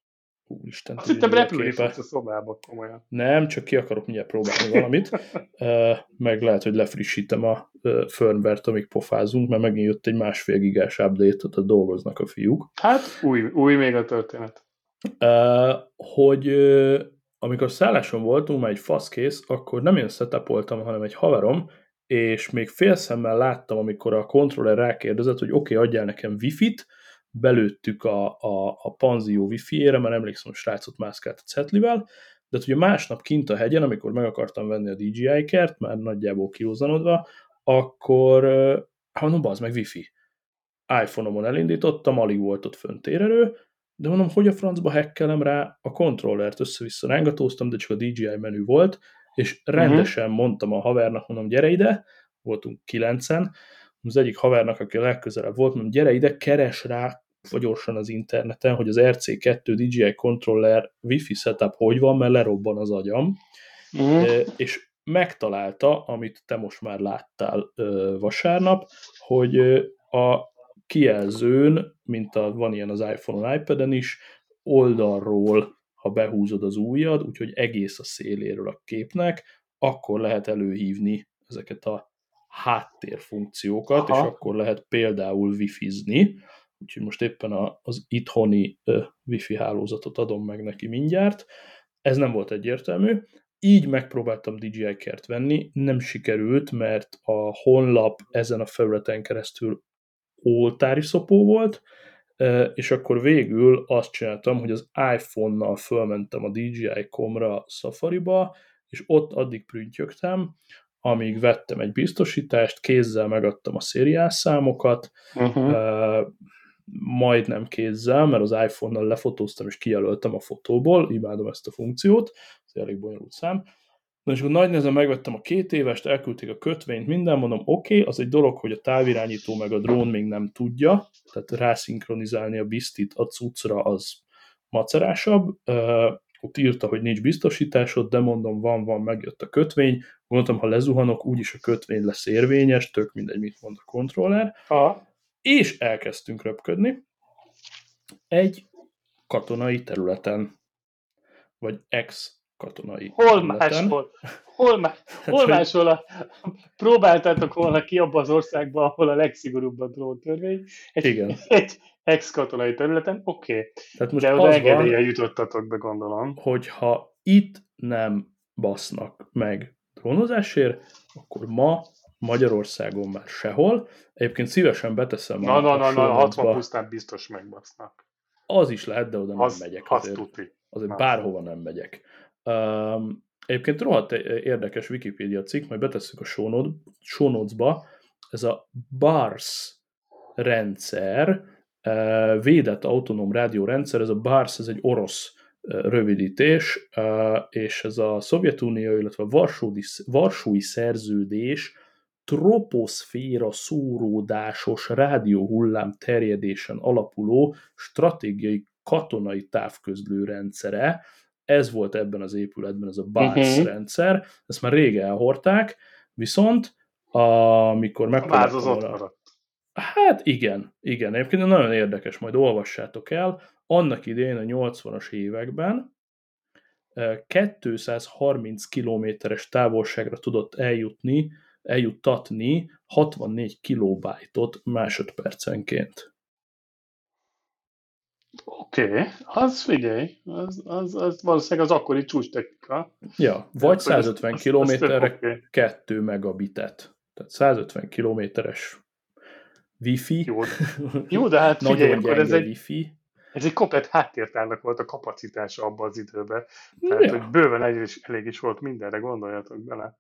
Úristen. Azt hittem repülni fogsz a szobába, komolyan. Nem, csak ki akarok mindjárt próbálni valamit. *laughs* meg lehet, hogy lefrissítem a firmware-t, amíg pofázunk, mert megint jött egy másfél gigás update tehát dolgoznak a fiúk. Hát új, új még a történet. hogy amikor szálláson voltunk, már egy faszkész, akkor nem én setupoltam, hanem egy haverom, és még félszemmel láttam, amikor a kontroller rákérdezett, hogy oké, okay, adjál nekem wifi-t, belőttük a, a, a Panzio wifi-ére, mert emlékszem, hogy srácot mászkált a cetlivel, de ugye másnap kint a hegyen, amikor meg akartam venni a DJI-kert, már nagyjából kiózanodva, akkor, hát mondom, az meg wifi. iPhone-omon elindítottam, alig volt ott fönt térerő, de mondom, hogy a francba hekkelem rá a kontrollert, össze-vissza rángatóztam, de csak a DJI menü volt, és rendesen uh-huh. mondtam a havernak, mondom, gyere ide, voltunk kilencen, az egyik havernak, aki a legközelebb volt, mondom, gyere ide, keres rá gyorsan az interneten, hogy az RC2 DJI controller wifi setup hogy van, mert lerobban az agyam, mm. és megtalálta, amit te most már láttál vasárnap, hogy a kijelzőn, mint a, van ilyen az iPhone-on, iPad-en is, oldalról, ha behúzod az ujjad, úgyhogy egész a széléről a képnek, akkor lehet előhívni ezeket a háttérfunkciókat, Aha. és akkor lehet például wifi-zni, úgyhogy most éppen a, az itthoni wifi hálózatot adom meg neki mindjárt. Ez nem volt egyértelmű. Így megpróbáltam DJI kert venni, nem sikerült, mert a honlap ezen a felületen keresztül oltári szopó volt, és akkor végül azt csináltam, hogy az iPhone-nal fölmentem a DJI-komra Safari-ba, és ott addig prüntjögtem, amíg vettem egy biztosítást, kézzel megadtam a szériásszámokat, uh-huh majdnem kézzel, mert az iPhone-nal lefotóztam és kijelöltem a fotóból, imádom ezt a funkciót, ez elég bonyolult szám. Na és akkor nagy nehezen megvettem a két évest, elküldték a kötvényt, minden, mondom, oké, okay, az egy dolog, hogy a távirányító meg a drón még nem tudja, tehát rászinkronizálni a biztit a cuccra az macerásabb, ott írta, hogy nincs biztosításod, de mondom, van, van, megjött a kötvény, gondoltam, ha lezuhanok, úgyis a kötvény lesz érvényes, tök mindegy, mit mond a kontroller. Aha és elkezdtünk röpködni egy katonai területen, vagy ex-katonai Hol területen. máshol? *laughs* Hol, má, hát, hol máshol a, próbáltátok volna ki abba az országba, ahol a legszigorúbb a dróntörvény? Egy, Igen. *laughs* Egy ex-katonai területen, oké. Okay. De oda engedélye jutottatok be, gondolom. Hogyha itt nem basznak meg drónozásért, akkor ma Magyarországon már sehol. Egyébként szívesen beteszem na, a Na, na, na, 60 pusztán biztos megbasznak. Az is lehet, de oda az, nem megyek. Azért, tuti. azért az bárhova nem megyek. Um, egyébként rohadt érdekes Wikipedia cikk, majd betesszük a show notes-ba. Ez a BARS rendszer, védett autonóm rádiórendszer, ez a BARS, ez egy orosz rövidítés, és ez a Szovjetunió, illetve a Varsói, Varsói szerződés troposzféra szóródásos rádióhullám terjedésen alapuló stratégiai katonai távközlő rendszere. Ez volt ebben az épületben, ez a BARS uh-huh. rendszer. Ezt már rég elhordták, viszont amikor megpróbáltam... Hát igen, igen. Egyébként nagyon érdekes, majd olvassátok el. Annak idején a 80-as években 230 kilométeres távolságra tudott eljutni, eljuttatni 64 kilobájtot másodpercenként. Oké, okay. az figyelj, az, az, az valószínűleg az akkori csúcs technika. Ja, vagy 150 kilométerre okay. 2 megabitet. Tehát 150 kilométeres Wi-Fi. Jó, *laughs* jó de hát figyelj, akkor ez egy, Wi-Fi. ez egy komplet háttértárnak volt a kapacitása abban az időben. Tehát, ja. hogy bőven elég is, elég is volt mindenre, gondoljatok bele.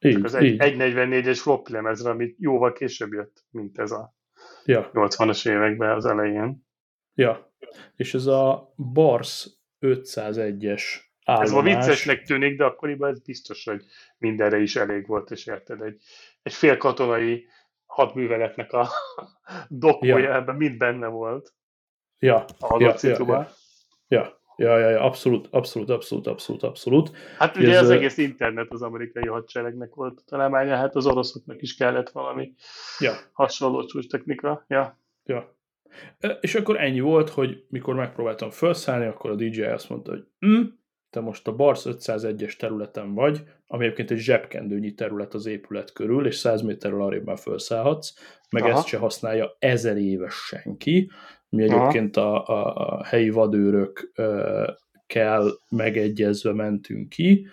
Így, az egy, 1.44-es floppy lemezre, ami jóval később jött, mint ez a ja. 80-as években az elején. Ja, és ez a Bars 501-es állomás. Ez ma viccesnek tűnik, de akkoriban ez biztos, hogy mindenre is elég volt, és érted, egy, egy fél katonai hadműveletnek a *laughs* dokója ja. ebben mind benne volt. Ja, a ja, ja, ja, ja. Ja, ja, ja, abszolút, abszolút, abszolút, abszolút, abszolút. Hát ugye ez, az egész internet az amerikai hadseregnek volt a találmánya, hát az oroszoknak is kellett valami ja. hasonló csúcs technika. Ja. ja. És akkor ennyi volt, hogy mikor megpróbáltam felszállni, akkor a DJ azt mondta, hogy hm, te most a Bars 501-es területen vagy, ami egyébként egy zsebkendőnyi terület az épület körül, és 100 méterrel arrébb már felszállhatsz, meg Aha. ezt se használja ezer éves senki, mi egyébként a, a, a helyi vadőrök kell megegyezve mentünk ki,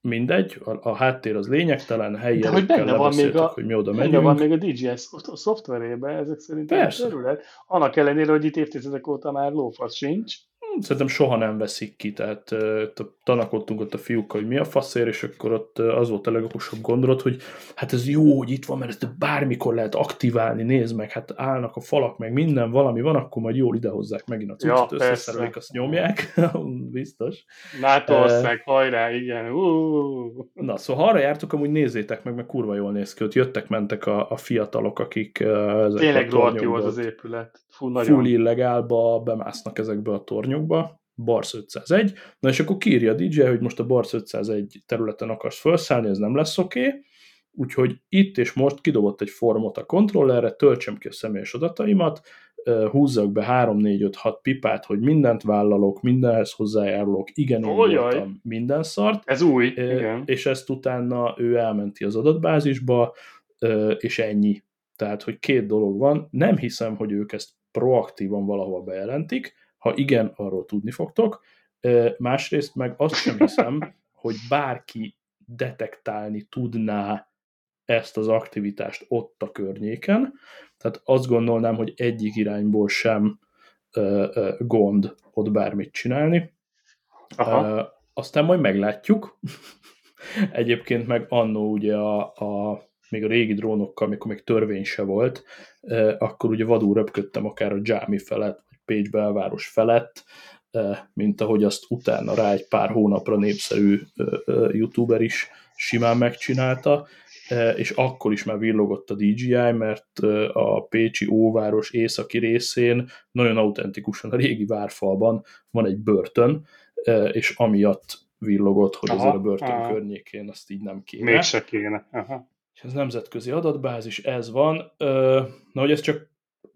mindegy, a, a háttér az lényegtelen, helyi De hogy benne van még a, hogy mi oda benne megyünk. van még a DJS a szoftverében, ezek szerint Persze. a terület. Annak ellenére, hogy itt évtizedek óta már lófasz sincs szerintem soha nem veszik ki, tehát tanakodtunk ott a fiúkkal, hogy mi a faszér, és akkor ott az volt a legokosabb gondolat, hogy hát ez jó, hogy itt van, mert ezt bármikor lehet aktiválni, nézd meg, hát állnak a falak, meg minden, valami van, akkor majd jól idehozzák megint a cuccot, ja, összeszerelik, azt nyomják, *laughs* biztos. NATO ország, uh, hajrá, igen. Uh. Na, szóval arra jártuk, amúgy nézzétek meg, mert kurva jól néz ki, ott jöttek, mentek a, a fiatalok, akik uh, Tényleg rohadt jó az az épület. Full, full illegálba bemásznak ezekbe a tornyokba, Bars 501, na és akkor kírja a DJ, hogy most a Bars 501 területen akarsz felszállni, ez nem lesz oké, okay. úgyhogy itt és most kidobott egy formot a kontrollerre, töltsem ki a személyes adataimat, húzzak be 3, 4, 5, 6 pipát, hogy mindent vállalok, mindenhez hozzájárulok, igen, én voltam minden szart. Ez új, igen. És ezt utána ő elmenti az adatbázisba, és ennyi. Tehát, hogy két dolog van, nem hiszem, hogy ők ezt proaktívan valahova bejelentik, ha igen, arról tudni fogtok. Másrészt meg azt sem hiszem, *laughs* hogy bárki detektálni tudná ezt az aktivitást ott a környéken. Tehát azt gondolnám, hogy egyik irányból sem gond ott bármit csinálni. Aha. Aztán majd meglátjuk. *laughs* Egyébként meg annó ugye a, a még a régi drónokkal, amikor még törvény se volt, akkor ugye vadul röpködtem akár a Jámi felett, Pécs belváros felett, mint ahogy azt utána rá egy pár hónapra népszerű youtuber is simán megcsinálta, és akkor is már villogott a DJI, mert a Pécsi óváros északi részén nagyon autentikusan a régi várfalban van egy börtön, és amiatt villogott, hogy aha, azért a börtön aha. környékén azt így nem kéne. Mégse kéne. Aha ez nemzetközi adatbázis, ez van. Na, hogy ez csak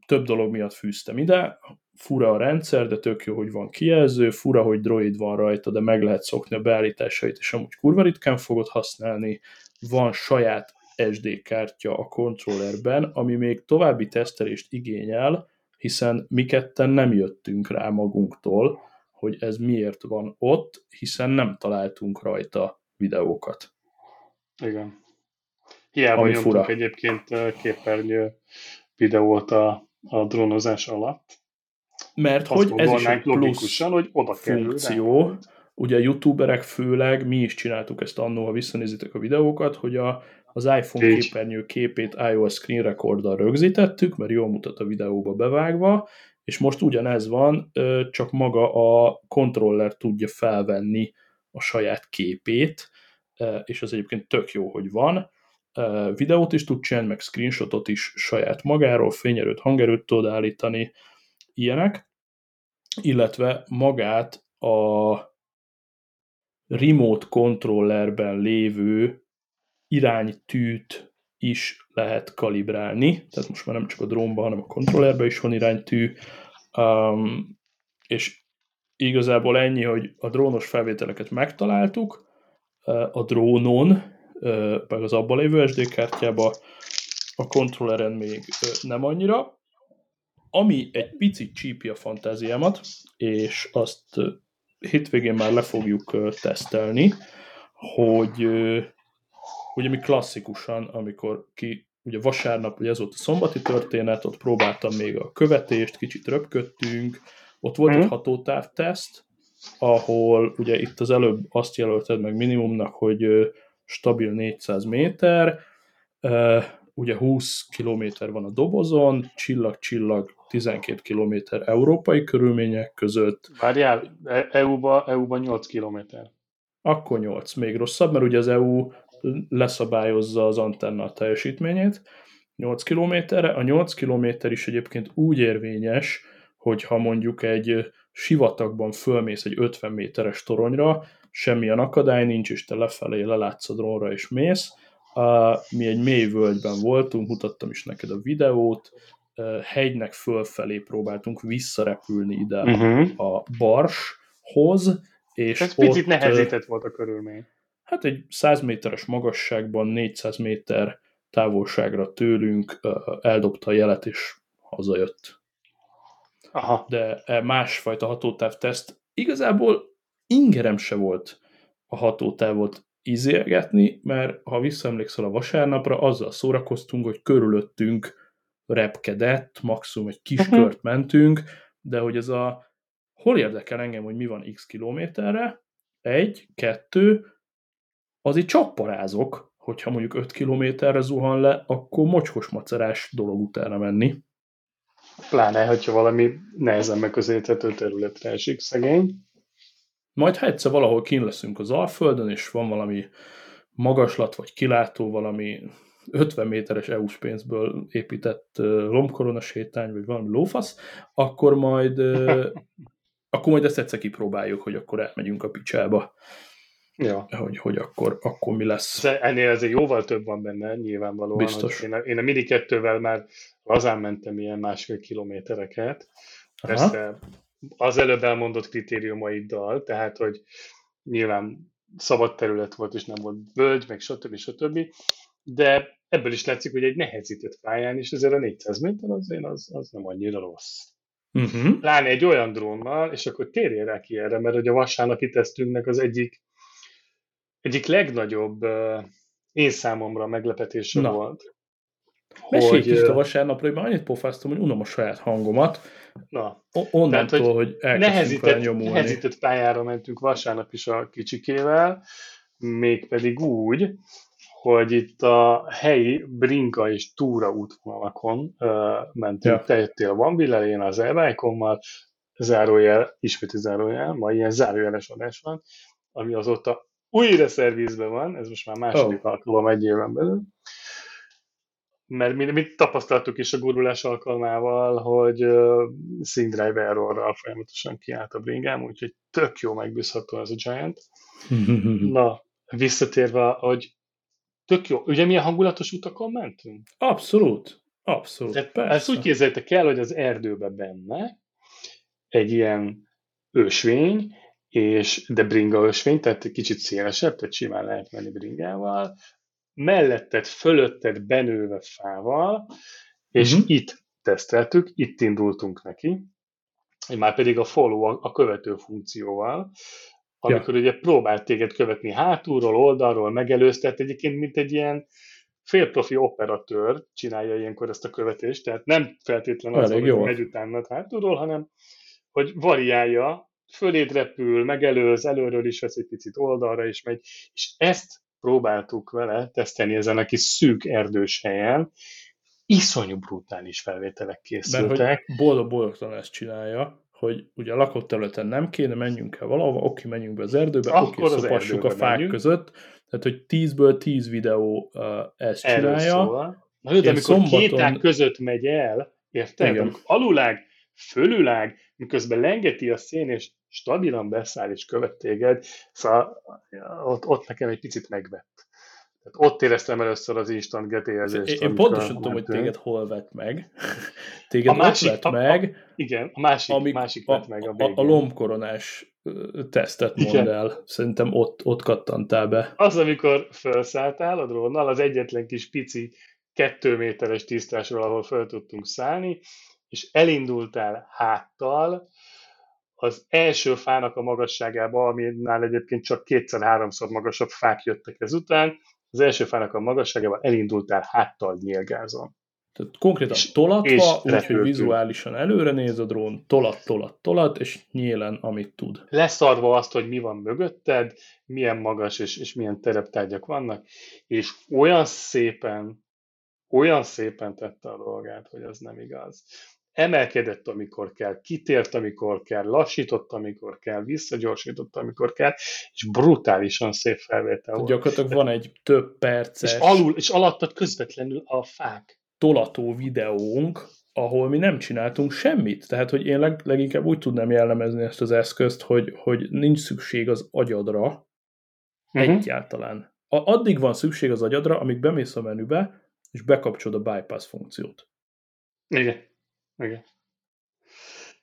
több dolog miatt fűztem ide. Fura a rendszer, de tök jó, hogy van kijelző, fura, hogy droid van rajta, de meg lehet szokni a beállításait, és amúgy kurva ritkán fogod használni. Van saját SD kártya a kontrollerben, ami még további tesztelést igényel, hiszen mi ketten nem jöttünk rá magunktól, hogy ez miért van ott, hiszen nem találtunk rajta videókat. Igen. Hiába ami nyomtunk fura. egyébként képernyő videót a, a drónozás alatt. Mert Azt hogy ez is egy plusz hogy oda funkció. Rá. Ugye a youtuberek főleg, mi is csináltuk ezt annó, ha visszanézitek a videókat, hogy a az iPhone Így. képernyő képét iOS screen recorddal rögzítettük, mert jól mutat a videóba bevágva, és most ugyanez van, csak maga a kontroller tudja felvenni a saját képét, és az egyébként tök jó, hogy van. Videót is tud csinálni, meg screenshotot is saját magáról, fényerőt, hangerőt tud állítani, ilyenek, illetve magát a remote controllerben lévő iránytűt is lehet kalibrálni, tehát most már nem csak a drónban, hanem a kontrollerben is van iránytű, um, és igazából ennyi, hogy a drónos felvételeket megtaláltuk, a drónon, meg az abban lévő SD kártyába, a kontrolleren még nem annyira, ami egy picit csípi a fantáziámat, és azt hétvégén már le fogjuk tesztelni, hogy ugye mi klasszikusan, amikor ki, ugye vasárnap, ugye ez volt a szombati történet, ott próbáltam még a követést, kicsit röpködtünk, ott volt mm. egy mhm. hatótávteszt, ahol ugye itt az előbb azt jelölted meg minimumnak, hogy stabil 400 méter, ugye 20 km van a dobozon, csillag-csillag 12 km európai körülmények között. Várjál, EU-ba, EU-ba 8 km. Akkor 8, még rosszabb, mert ugye az EU leszabályozza az antenna teljesítményét 8 kilométerre. A 8 kilométer is egyébként úgy érvényes, hogy ha mondjuk egy sivatagban fölmész egy 50 méteres toronyra, semmilyen akadály nincs, és te lefelé lelátsz a drónra és mész. Mi egy mély völgyben voltunk, mutattam is neked a videót, hegynek fölfelé próbáltunk visszarepülni ide uh-huh. a Barshoz, és Ez ott, picit nehezített volt a körülmény hát egy 100 méteres magasságban, 400 méter távolságra tőlünk eldobta a jelet, és hazajött. Aha. De e másfajta hatótávteszt igazából ingerem se volt a hatótávot izélgetni, mert ha visszaemlékszel a vasárnapra, azzal szórakoztunk, hogy körülöttünk repkedett, maximum egy kis uh-huh. kört mentünk, de hogy ez a hol érdekel engem, hogy mi van x kilométerre, egy, kettő, azért csak parázok, hogyha mondjuk 5 kilométerre zuhan le, akkor mocskos macerás dolog utána menni. Pláne, hogyha valami nehezen megközelíthető területre esik szegény. Majd ha egyszer valahol kín leszünk az Alföldön, és van valami magaslat vagy kilátó, valami 50 méteres EU-s pénzből épített lomkorona sétány, vagy valami lófasz, akkor majd, *laughs* akkor majd ezt egyszer kipróbáljuk, hogy akkor elmegyünk a picsába. Ja. Hogy, hogy akkor, akkor mi lesz. Ennél azért jóval több van benne, nyilvánvalóan. Biztos. Én a, én a Mini 2-vel már lazán mentem ilyen másfél kilométereket. Aha. Persze az előbb elmondott kritériumaiddal, tehát, hogy nyilván szabad terület volt, és nem volt völgy, meg stb. stb. De ebből is látszik, hogy egy nehezített pályán is azért a 400 méter azért az, az nem annyira rossz. Uh-huh. Pláne egy olyan drónnal, és akkor térjél rá ki erre, mert hogy a vasárnapi tesztünknek az egyik egyik legnagyobb uh, én számomra meglepetése Na. volt. Mesélj hogy, kicsit a vasárnapra, hogy már annyit pofáztam, hogy unom a saját hangomat. Na. Onnantól, Tehát, hogy, hogy nehezített, nyomulni. nehezített pályára mentünk vasárnap is a kicsikével, mégpedig úgy, hogy itt a helyi Brinka és Túra útvonalakon uh, mentünk. Ja. Te jöttél Bambilel, én az Elvájkommal, zárójel, ismét zárójel, ma ilyen zárójeles adás van, ami azóta újra szervizben van, ez most már második oh. alkalom egy éven belül, mert mi, mi tapasztaltuk is a gurulás alkalmával, hogy uh, SyncDrive errorral folyamatosan kiállt a bringám, úgyhogy tök jó megbízható ez a Giant. *laughs* Na, visszatérve, hogy tök jó. Ugye milyen hangulatos utakon mentünk? Abszolút. Abszolút, Tehát persze. Ezt úgy képzeljétek el, hogy az erdőbe benne egy ilyen ősvény, és, de bringa ösvény, tehát egy kicsit szélesebb, tehát simán lehet menni bringával, melletted, fölötted benőve fával, és uh-huh. itt teszteltük, itt indultunk neki, már pedig a follow, a követő funkcióval, amikor ja. ugye próbált téged követni hátulról, oldalról, megelőztet, egyébként mint egy ilyen félprofi operatőr csinálja ilyenkor ezt a követést, tehát nem feltétlenül az, hogy megy utána hátulról, hanem hogy variálja föléd repül, megelőz, előről is vesz egy picit oldalra is megy, és ezt próbáltuk vele tesztelni ezen a kis szűk erdős helyen, iszonyú brutális felvételek készültek. Mert hogy boldog-boldogtalan ezt csinálja, hogy ugye a lakott területen nem kéne, menjünk el valahova, oké, menjünk be az erdőbe, Akkor oké, szopassuk a fák menjünk. között, tehát hogy 10-ből 10 videó uh, ezt Erről csinálja. Szól. Na jó, de amikor szombaton... két ág között megy el, érted? Igen. Alulág, fölülág, miközben lengeti a szén, és stabilan beszáll és követ téged, szóval ott, ott nekem egy picit megvett. Tehát ott éreztem először az instant get érzést. Én, én pontosan tudom, hogy téged hol vett meg. *laughs* Téged a másik, vett a, meg. A, igen, a másik, amik, másik vett meg a végén. A, a lombkoronás tesztet mondd igen. el. Szerintem ott, ott kattantál be. Az, amikor felszálltál a drónnal, az egyetlen kis pici kettő méteres tisztásról, ahol fel tudtunk szállni, és elindultál háttal, az első fának a magasságába, aminál egyébként csak kétszer-háromszor magasabb fák jöttek ezután, az első fának a magasságával elindultál háttal nyílgázon. Tehát konkrétan és, tolatva, úgyhogy vizuálisan előre néz a drón, tolat, tolat, tolat, és nyílen, amit tud. Leszarva azt, hogy mi van mögötted, milyen magas és, és milyen tereptárgyak vannak, és olyan szépen, olyan szépen tette a dolgát, hogy az nem igaz emelkedett, amikor kell, kitért, amikor kell, lassított, amikor kell, visszagyorsított, amikor kell, és brutálisan szép felvétel volt. Gyakorlatilag van egy több perces... És, alul, és alattad közvetlenül a fák. Tolató videónk, ahol mi nem csináltunk semmit. Tehát, hogy én leg, leginkább úgy tudnám jellemezni ezt az eszközt, hogy, hogy nincs szükség az agyadra uh-huh. egyáltalán. A, addig van szükség az agyadra, amíg bemész a menübe, és bekapcsolod a bypass funkciót. Igen. Igen.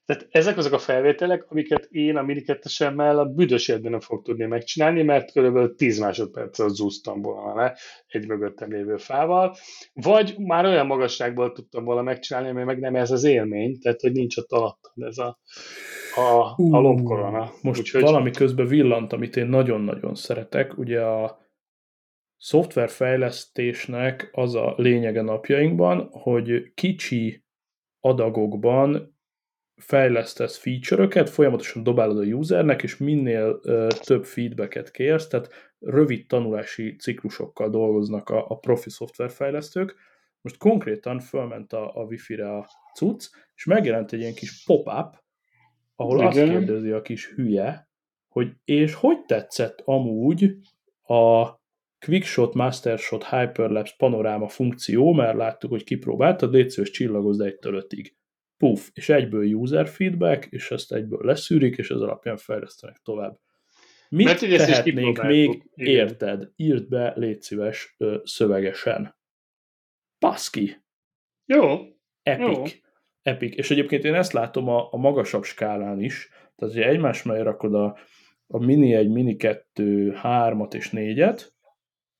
Tehát ezek azok a felvételek, amiket én a Mini 2 a büdös életben nem fog tudni megcsinálni, mert kb. 10 másodperccel zúztam volna le egy mögöttem lévő fával, vagy már olyan magasságból tudtam volna megcsinálni, mert meg nem ez az élmény, tehát hogy nincs ott alatt ez a, a, a lombkorona. Most Úgyhogy... valami közben villant, amit én nagyon-nagyon szeretek, ugye a szoftverfejlesztésnek az a lényege napjainkban, hogy kicsi adagokban fejlesztesz feature-öket, folyamatosan dobálod a usernek, és minél uh, több feedbacket kérsz, tehát rövid tanulási ciklusokkal dolgoznak a, a profi szoftverfejlesztők. Most konkrétan fölment a, a Wi-Fi-re a cucc, és megjelent egy ilyen kis pop-up, ahol Igen. azt kérdezi a kis hülye, hogy és hogy tetszett amúgy a Quickshot, Mastershot, Hyperlapse, panoráma funkció, mert láttuk, hogy kipróbáltad, légy szíves csillagozd 1 5 Puff, és egyből user feedback, és ezt egyből leszűrik, és ez alapján fejlesztenek tovább. Mit mert tehetnénk még, igen. érted? Írd be, légy szíves, szövegesen. Paszki. Jó. Epic. Jó. Epic. És egyébként én ezt látom a, a magasabb skálán is, tehát hogy egymás mellé rakod a, a Mini 1, Mini 2, 3-at és 4-et,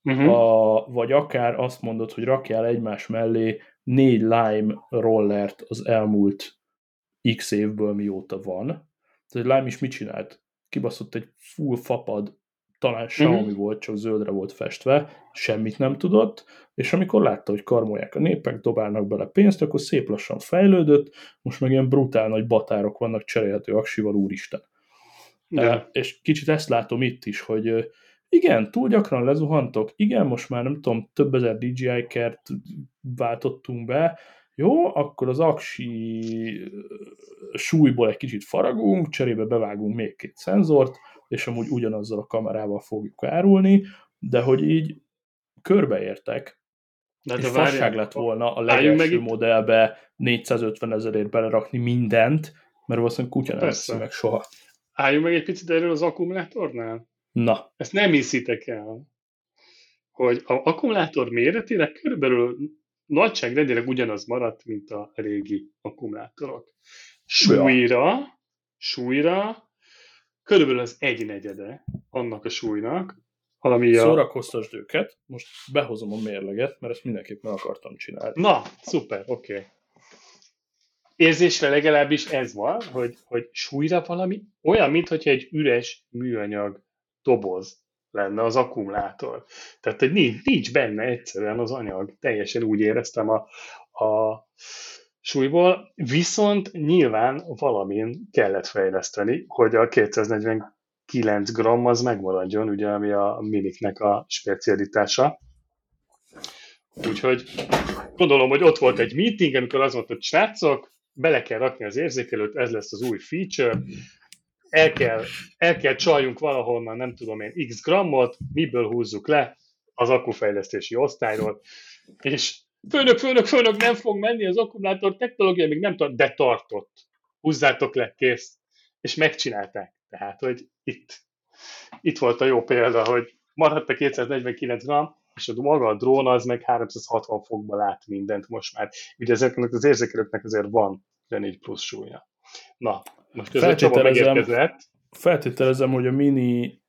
uh-huh. a, vagy akár azt mondod, hogy rakjál egymás mellé négy Lime rollert az elmúlt x évből mióta van. Tehát Lime is mit csinált? Kibaszott egy full fapad, talán mhm. Xiaomi uh-huh. volt, csak zöldre volt festve, semmit nem tudott, és amikor látta, hogy karmolják a népek, dobálnak bele pénzt, akkor szép lassan fejlődött, most meg ilyen brutál nagy batárok vannak cserélhető aksival, úristen. De. És kicsit ezt látom itt is, hogy igen, túl gyakran lezuhantok, igen, most már nem tudom, több ezer DJI-kert váltottunk be, jó, akkor az aksi súlyból egy kicsit faragunk, cserébe bevágunk még két szenzort, és amúgy ugyanazzal a kamerával fogjuk árulni, de hogy így körbeértek, de és fasság lett volna a legelső modellbe 450 ezerért belerakni mindent, mert valószínűleg kutya nem veszi meg soha. Álljunk meg egy picit erről az akkumulátornál? Na. Ezt nem hiszitek el, hogy a akkumulátor méretére körülbelül nagyságrendileg ugyanaz maradt, mint a régi akkumulátorok. Súlyra, súlyra körülbelül az egy negyede annak a súlynak, valami a... Szórakoztasd őket, most behozom a mérleget, mert ezt mindenképp meg akartam csinálni. Na, szuper, oké. Okay. Érzésre legalábbis ez van, hogy, hogy súlyra valami olyan, mintha egy üres műanyag doboz lenne az akkumulátor. Tehát, hogy nincs, nincs benne egyszerűen az anyag. Teljesen úgy éreztem a, a súlyból, viszont nyilván valamin kellett fejleszteni, hogy a 242 9 gram az megmaradjon, ugye, ami a miniknek a specialitása. Úgyhogy gondolom, hogy ott volt egy meeting, amikor az volt, hogy srácok, bele kell rakni az érzékelőt, ez lesz az új feature, el kell, el kell csaljunk valahonnan, nem tudom én, x grammot, miből húzzuk le az akkufejlesztési osztályról, és főnök, főnök, főnök, nem fog menni az akkumulátor technológia, még nem tart, de tartott. Húzzátok le, kész. És megcsinálták. Tehát, hogy itt, itt volt a jó példa, hogy maradt a 249 gram, és a maga a drón az meg 360 fokba lát mindent most már. Ugye ezeknek az érzékelőknek azért van 4 plusz súlya. Na, most ez a Csaba megérkezett. Feltételezem, hogy a Mini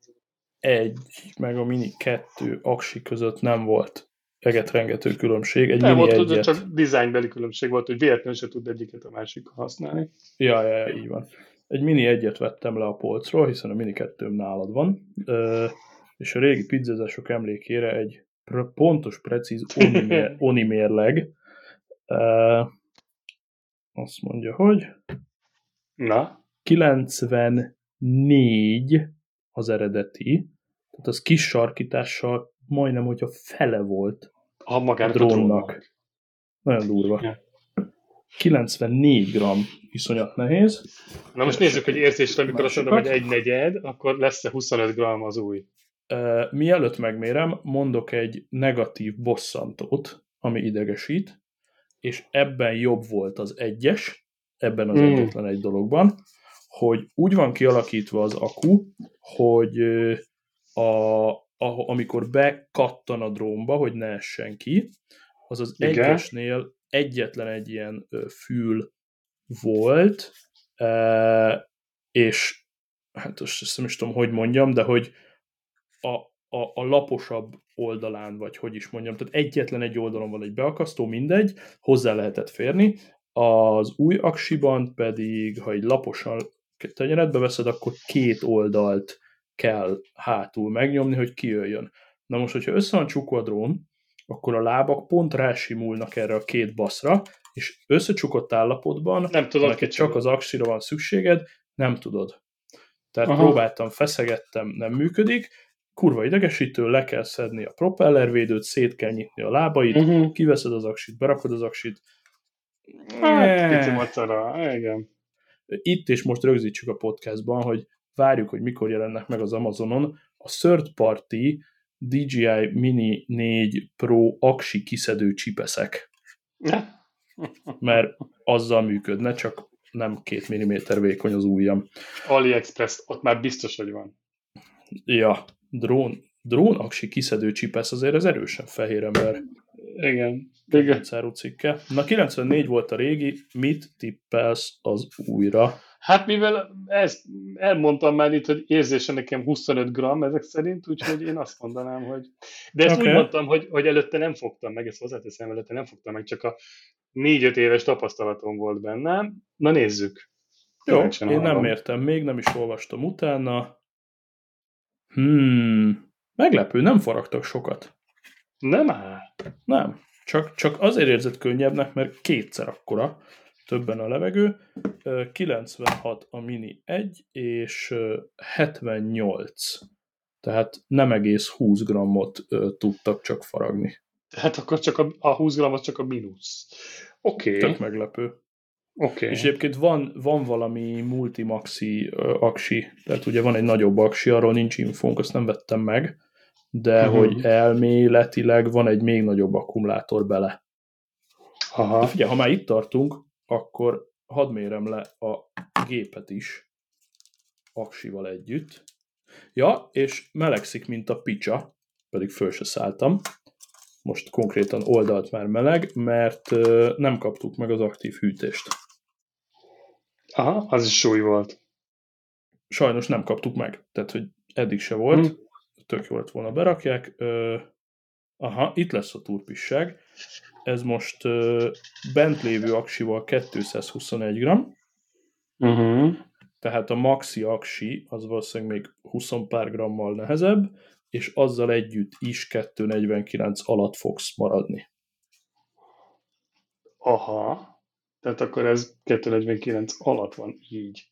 1 meg a Mini 2 aksi között nem volt eget-rengető különbség. Egy nem, mini ott egyet... csak dizájnbeli különbség volt, hogy véletlenül se tud egyiket a másikkal használni. Ja, ja, ja, így van. Egy mini egyet vettem le a polcról, hiszen a mini kettőm nálad van, és a régi pizzázások emlékére egy pontos, precíz *laughs* oni mérleg. Azt mondja, hogy Na? 94 az eredeti, tehát az kis sarkítással majdnem, hogy a fele volt a, a drónnak. Nagyon durva. Ja. 94 gram iszonyat nehéz. Na most nézzük, hogy érzésre, amikor azt mondom, hogy egy negyed, akkor lesz-e 25 gram az új? Uh, mielőtt megmérem, mondok egy negatív bosszantót, ami idegesít, és ebben jobb volt az egyes, ebben az mm. egyetlen egy dologban, hogy úgy van kialakítva az akku, hogy a, a, amikor bekattan a drónba, hogy ne essen ki, az az Igen. egyesnél egyetlen egy ilyen fül volt, és hát most ezt nem is tudom, hogy mondjam, de hogy a, a, a laposabb oldalán, vagy hogy is mondjam, tehát egyetlen egy oldalon van egy beakasztó, mindegy, hozzá lehetett férni, az új aksiban pedig, ha egy laposan tenyeredbe veszed, akkor két oldalt kell hátul megnyomni, hogy kijöjjön. Na most, hogyha össze van csukva a drón, akkor a lábak pont rásimulnak erre a két baszra, és összecsukott állapotban, nem tudod, neked csak az aksira van szükséged, nem tudod. Tehát Aha. próbáltam, feszegettem, nem működik, kurva idegesítő, le kell szedni a propellervédőt, szét kell nyitni a lábait, uh-huh. kiveszed az aksit, berakod az aksit. Hát, pici macera, igen. Itt és most rögzítsük a podcastban, hogy várjuk, hogy mikor jelennek meg az Amazonon a third party DJI Mini 4 Pro aksi kiszedő csipeszek. *laughs* Mert azzal működne, csak nem két milliméter vékony az ujjam. AliExpress, ott már biztos, hogy van. Ja, drón, drón aksi kiszedő csipesz azért az erősen fehér ember. Igen. Igen. cikke. Na 94 volt a régi, mit tippelsz az újra? Hát mivel ezt elmondtam már itt, hogy érzése nekem 25 gram ezek szerint, úgyhogy én azt mondanám, hogy... De ezt okay. úgy mondtam, hogy, hogy előtte nem fogtam meg, ezt hozzáteszem, előtte nem fogtam meg, csak a 4-5 éves tapasztalatom volt bennem. Na nézzük. Jó, én hallom. nem értem, még nem is olvastam utána. Hmm, meglepő, nem faragtak sokat. Nem áll. Nem, csak, csak azért érzett könnyebbnek, mert kétszer akkora többen a levegő, 96 a Mini 1, és 78. Tehát nem egész 20 grammot tudtak csak faragni. Tehát akkor csak a, a 20 gramm az csak a mínusz. Oké. Okay. Tök meglepő. Oké. Okay. És egyébként van, van valami multimaxi aksi, tehát ugye van egy nagyobb aksi, arról nincs infónk, azt nem vettem meg, de uh-huh. hogy elméletileg van egy még nagyobb akkumulátor bele. Aha. De figyelj, ha már itt tartunk, akkor hadd mérem le a gépet is aksival együtt. Ja, és melegszik, mint a picsa, pedig föl se szálltam. Most konkrétan oldalt már meleg, mert nem kaptuk meg az aktív hűtést. Aha, az is súly volt. Sajnos nem kaptuk meg, tehát hogy eddig se volt. Hmm. Tök jó lett volna berakják. Aha, itt lesz a turpisság. Ez most uh, bent lévő aksival 221 gram. Uh-huh. Tehát a maxi aksi az valószínűleg még 20 pár grammal nehezebb, és azzal együtt is 249 alatt fogsz maradni. Aha. Tehát akkor ez 249 alatt van így.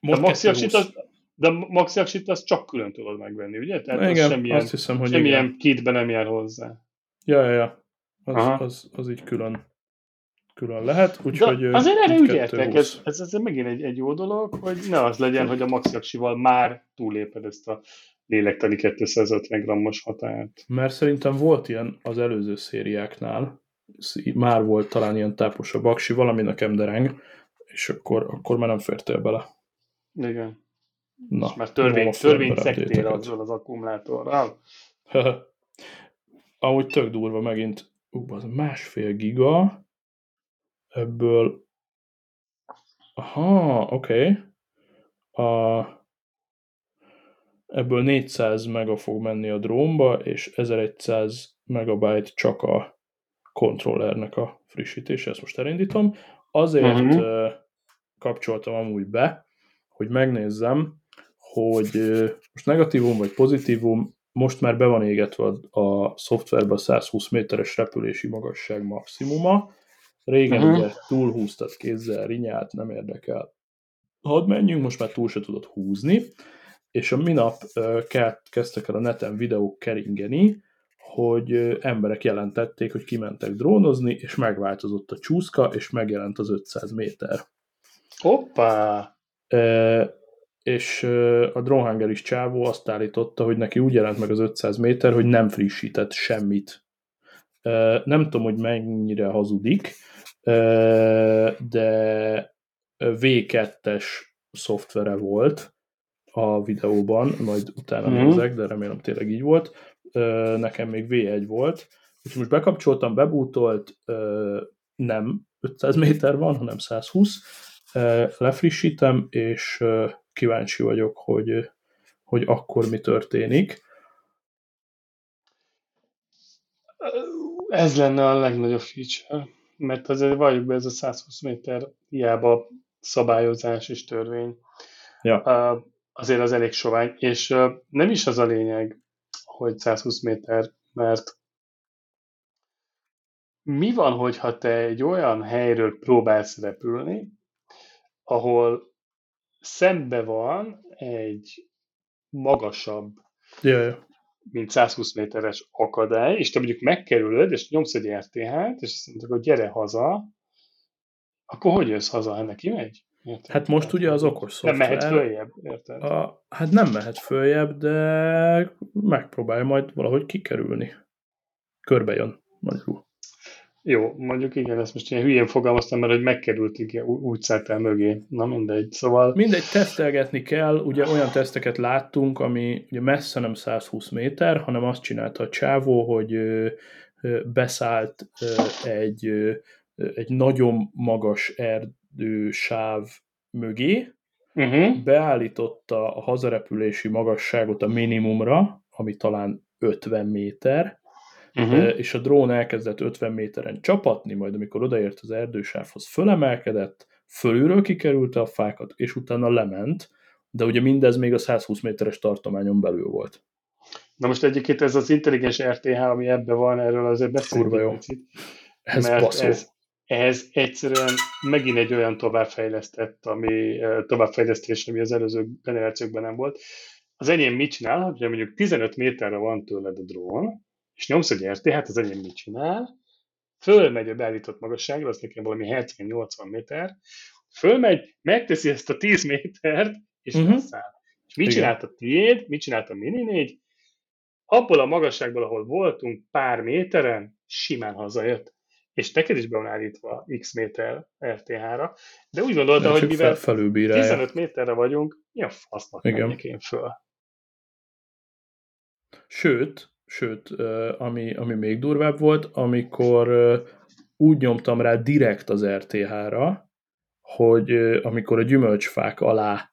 Most a maxi aksit az, De a maxi aksit azt csak külön tudod megvenni, ugye? Tehát igen, semmilyen, azt hiszem, hogy semmilyen igen. kitbe nem jár hozzá. Ja, ja, ja. Az, az, az így külön külön lehet, úgyhogy... Azért erre ügyeltek, ez, ez, ez megint egy, egy jó dolog, hogy ne az legyen, hogy a maxiaksival már túléped ezt a lélektani 250 grammos határt. Mert szerintem volt ilyen az előző szériáknál, már volt talán ilyen táposabb aksi, valami nekem dereng, és akkor, akkor már nem fértél bele. Igen. Na, és már törvény, törvényt szektél azzal az akkumulátorral. *laughs* Amúgy tök durva megint, ú, az másfél giga, ebből aha, oké. Okay. A, ebből 400 mega fog menni a drónba, és 1100 megabyte csak a kontrollernek a frissítése, ezt most elindítom. Azért uh-huh. kapcsoltam amúgy be, hogy megnézzem, hogy most negatívum vagy pozitívum, most már be van égetve a, szoftverbe a 120 méteres repülési magasság maximuma, Régen uh-huh. ugye túlhúztad kézzel, rinyát, nem érdekel. Hadd menjünk, most már túl se tudod húzni, és a minap kezdtek el a neten videók keringeni, hogy emberek jelentették, hogy kimentek drónozni, és megváltozott a csúszka, és megjelent az 500 méter. Hoppá! E, és a drónhanger is csávó azt állította, hogy neki úgy jelent meg az 500 méter, hogy nem frissített semmit. Nem tudom, hogy mennyire hazudik, de V2-es szoftvere volt a videóban, majd utána mm-hmm. nézek, de remélem tényleg így volt. Nekem még V1 volt, és most bekapcsoltam, bebútolt, nem 500 méter van, hanem 120, lefrissítem, és kíváncsi vagyok, hogy, hogy akkor mi történik. Ez lenne a legnagyobb feature mert azért valljuk be, ez a 120 méter hiába szabályozás és törvény. Ja. Azért az elég sovány, és nem is az a lényeg, hogy 120 méter, mert mi van, hogyha te egy olyan helyről próbálsz repülni, ahol szembe van egy magasabb ja, mint 120 méteres akadály, és te mondjuk megkerülöd, és nyomsz egy RTH-t, és azt mondod, hogy gyere haza, akkor hogy jössz haza, hát neki megy? Érted? Hát most ugye az okos szoftver... Nem mehet följebb, érted? A, hát nem mehet följebb, de megpróbálja majd valahogy kikerülni. Körbe jön, magyarul. Jó, mondjuk igen, ezt most ilyen hülyén fogalmaztam, mert hogy megkerült, igen, úgy szállt el mögé. Na mindegy, szóval... Mindegy, tesztelgetni kell, ugye olyan teszteket láttunk, ami ugye messze nem 120 méter, hanem azt csinálta a csávó, hogy beszállt egy, egy nagyon magas erdősáv mögé, uh-huh. beállította a hazarepülési magasságot a minimumra, ami talán 50 méter, uh-huh. és a drón elkezdett 50 méteren csapatni, majd amikor odaért az erdősávhoz, fölemelkedett, fölülről kikerülte a fákat, és utána lement, de ugye mindez még a 120 méteres tartományon belül volt. Na most egyébként ez az intelligens RTH, ami ebben van, erről azért beszélünk jó. Picit, ez mert ez, ez egyszerűen megint egy olyan továbbfejlesztett, ami továbbfejlesztés, ami az előző generációkban nem volt. Az enyém mit csinál, hogy mondjuk 15 méterre van tőled a drón, és nyomsz egy RT, hát az enyém mit csinál? Fölmegy a beállított magasságra, az nekem valami 70-80 méter, fölmegy, megteszi ezt a 10 métert, és uh-huh. leszáll. És mit Igen. csinált a tiéd, mit csinált a Mini 4? Abból a magasságból, ahol voltunk pár méteren, simán hazajött. És neked is be van állítva x méter RTH-ra, de úgy gondolta, hogy mivel 15 méterre vagyunk, mi a fasznak Igen. én föl? Sőt, sőt, ami, ami még durvább volt, amikor úgy nyomtam rá direkt az RTH-ra, hogy amikor a gyümölcsfák alá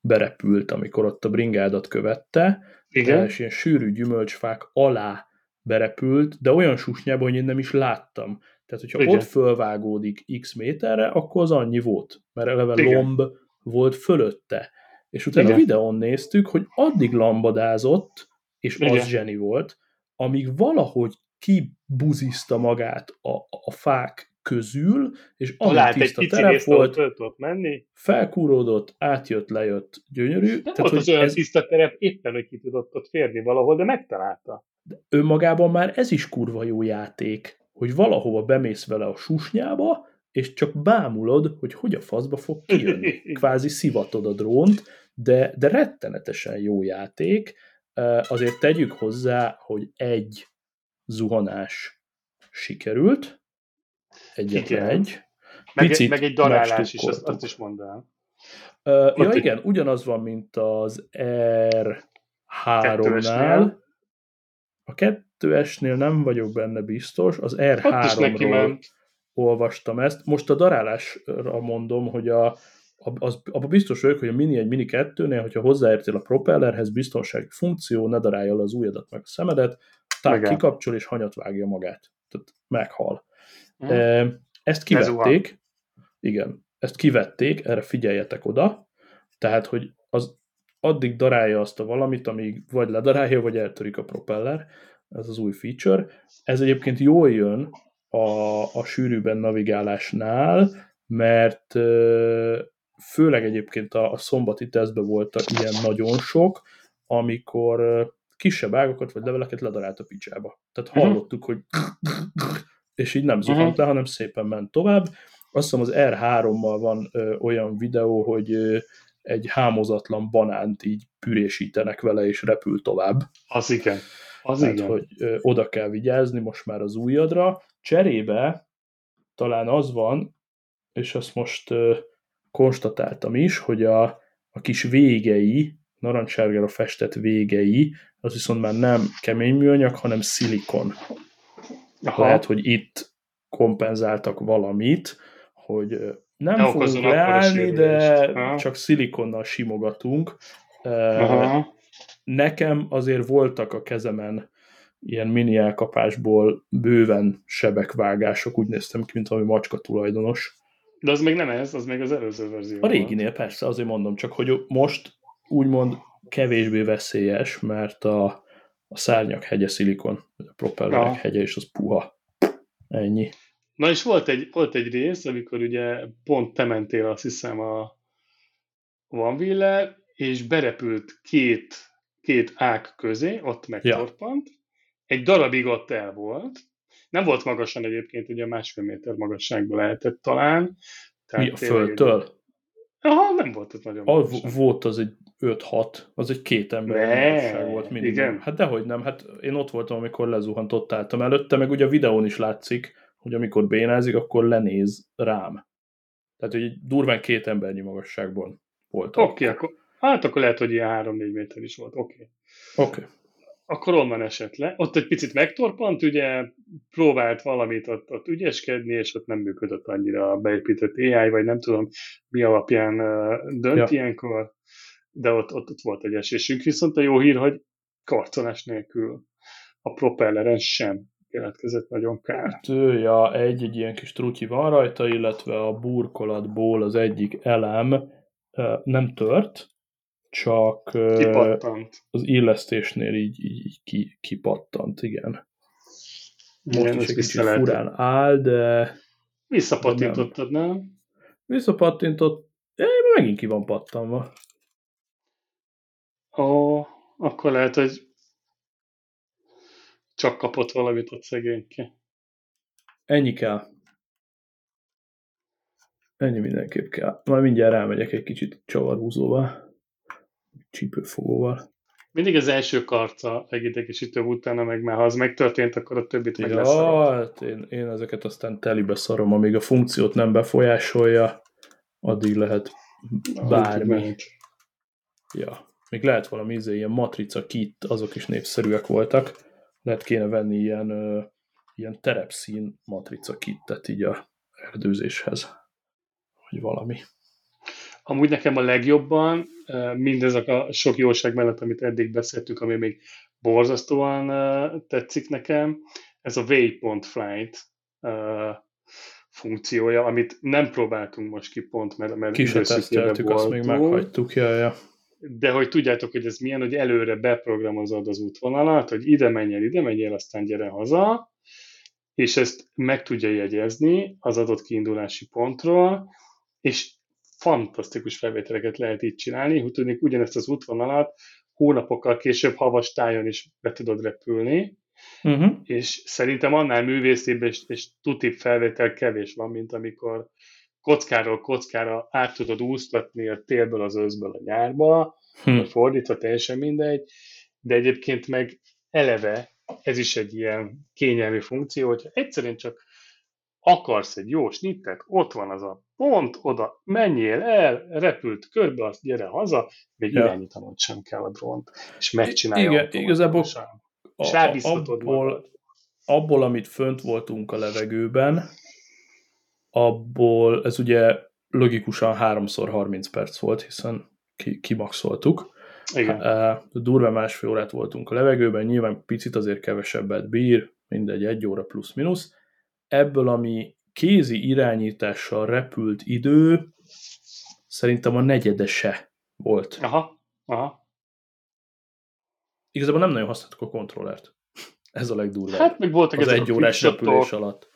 berepült, amikor ott a bringádat követte, Igen. és ilyen sűrű gyümölcsfák alá berepült, de olyan susnyában, hogy én nem is láttam. Tehát, hogyha Igen. ott fölvágódik x méterre, akkor az annyi volt, mert eleve Igen. lomb volt fölötte. És utána Igen. a videón néztük, hogy addig lambadázott, és Igen. az zseni volt, amíg valahogy kibuziszta magát a, a fák közül, és egy tiszta terep volt, tudott menni. felkúródott, átjött, lejött, gyönyörű. Nem Tehát, volt az olyan ez tiszta terep, éppen, hogy ki tudott ott férni valahol, de megtalálta. önmagában már ez is kurva jó játék, hogy valahova bemész vele a susnyába, és csak bámulod, hogy hogy a faszba fog kijönni. *laughs* Kvázi szivatod a drónt, de, de rettenetesen jó játék. Azért tegyük hozzá, hogy egy zuhanás sikerült, egyetlen Igen. egy. Meg, Picit meg egy darálás is, azt, azt is el. Ö, Ja egy- igen, ugyanaz van, mint az R3-nál. Kettőesnél. A 2-esnél nem vagyok benne biztos, az Ott is neki R3-ról ment. olvastam ezt. Most a darálásra mondom, hogy a, az, abban biztos vagyok, hogy a Mini egy Mini 2-nél, hogyha hozzáértél a propellerhez, biztonsági funkció, ne darálja le az ujjadat meg a szemedet, tehát Igen. kikapcsol és hanyat vágja magát. Tehát meghal. Hm. E, Ezt kivették, igen, ezt kivették, erre figyeljetek oda, tehát, hogy az addig darálja azt a valamit, amíg vagy ledarálja, vagy eltörik a propeller, ez az új feature. Ez egyébként jól jön a, a sűrűben navigálásnál, mert főleg egyébként a, a szombati tesztben voltak ilyen nagyon sok, amikor kisebb ágakat vagy leveleket ledarált a picsába. Tehát Mhm. hallottuk, hogy és így nem zuhant le, hanem szépen ment tovább. Azt hiszem az R3-mal van ö, olyan videó, hogy ö, egy hámozatlan banánt így pürésítenek vele, és repül tovább. Az igen. Az Tehát, igen. hogy ö, oda kell vigyázni most már az ujjadra. Cserébe talán az van, és azt most ö, konstatáltam is, hogy a, a kis végei, narancssárgára festett végei, az viszont már nem kemény műanyag, hanem szilikon. Aha. Lehet, hogy itt kompenzáltak valamit, hogy nem Ne fogunk leállni, de. Aha. csak szilikonnal simogatunk. Aha. Nekem azért voltak a kezemen ilyen mini elkapásból bőven sebekvágások, úgy néztem ki, mint valami macska tulajdonos. De az még nem ez, az még az előző verzió. A réginél persze, azért mondom, csak hogy most úgymond kevésbé veszélyes, mert a, a szárnyak hegye szilikon, a propellerek Ja. hegye, és az puha. Ennyi. Na és volt egy, volt egy rész, amikor ugye pont te mentél azt hiszem a Van Wille, és berepült két, két ág közé, ott megtorpant. Egy darabig ott el volt. Nem volt magasan egyébként, ugye másfél méter magasságban lehetett talán. Mi a egy- földtől? Aha, nem volt ott nagyon A, volt az egy 5-6, az egy két ember magasság volt minimum. igen. Hát dehogy nem, hát én ott voltam, amikor lezuhant, ott álltam előtte, meg ugye a videón is látszik, hogy amikor bénázik, akkor lenéz rám. Tehát, hogy durván két embernyi magasságban voltam. Oké, akkor, hát akkor lehet, hogy ilyen 3-4 méter is volt. Oké. Oké. Okay. Akkor onnan esett le. Ott egy picit megtorpant, ugye próbált valamit ott, ott ügyeskedni, és ott nem működött annyira a beépített AI, vagy nem tudom mi alapján dönt Ja. ilyenkor, de ott, ott, ott volt egy esésünk. Viszont a jó hír, hogy karcolás nélkül a propelleren sem keletkezett nagyon kár. Hát, ő, ja, egy-egy ilyen kis trutyi van rajta, illetve a burkolatból az egyik elem nem tört, csak Kipattant. az illesztésnél így, így, így ki, kipattant, igen. Most Igen, is egy kicsit furán áll, de Visszapattintottad, nem? visszapattintott, é, megint ki van pattanva. Ó, akkor lehet, hogy csak kapott valamit ott szegényke. Ennyi kell. Ennyi mindenképp kell. Majd mindjárt rámegyek egy kicsit csavarhúzóval, csípőfogóval. Mindig az első karca legidegésítő utána, meg már ha az megtörtént, akkor a többit meg lesz. Ja, hát én, én ezeket aztán telibe szarom, amíg a funkciót nem befolyásolja, addig lehet bármi. Ja. Még lehet valami izé, ilyen matrica kit, azok is népszerűek voltak. Lehet kéne venni ilyen, ö, ilyen terepszín matrica kittet így a erdőzéshez. Vagy valami. Amúgy nekem a legjobban, mindezek a sok jóság mellett, amit eddig beszéltünk, ami még borzasztóan tetszik nekem, ez a Waypoint Flight funkciója, amit nem próbáltunk most ki pont, mert, mert Ki se időszűkében teszteltük, azt még meghagytuk. Ja, ja. de hogy tudjátok, hogy ez milyen, hogy előre beprogramozod az útvonalat, hogy ide menjél, ide menjél, aztán gyere haza, és ezt meg tudja jegyezni az adott kiindulási pontról, és fantasztikus felvételeket lehet így csinálni, hogy tudnék ugyanezt az útvonalat hónapokkal később havas tájon is be tudod repülni, uh-huh. és szerintem annál művészibb és, és tutibb felvétel kevés van, mint amikor kockáról kockára át tudod úsztatni a télből az őszből a nyárba, hm. vagy fordítva, teljesen mindegy, de egyébként meg eleve ez is egy ilyen kényelmi funkció, hogyha egyszerűen csak akarsz egy jó snittet, ott van az a pont, oda menjél el, repült körbe, azt gyere haza, még ja. irányítanod sem kell a drónt, és megcsinálja Igen, igazából és a, abból, abból, amit fönt voltunk a levegőben, abból ez ugye logikusan 3x30 perc volt, hiszen ki, kimaxoltuk. Igen. Uh, durva másfél órát voltunk a levegőben, nyilván picit azért kevesebbet bír, mindegy, egy óra plusz-minusz. Ebből, ami kézi irányítással repült idő, szerintem a negyedese volt. Aha, aha. Igazából nem nagyon használtuk a kontrollert. *laughs* Ez a legdurvább. Hát még voltak az egy órás repülés alatt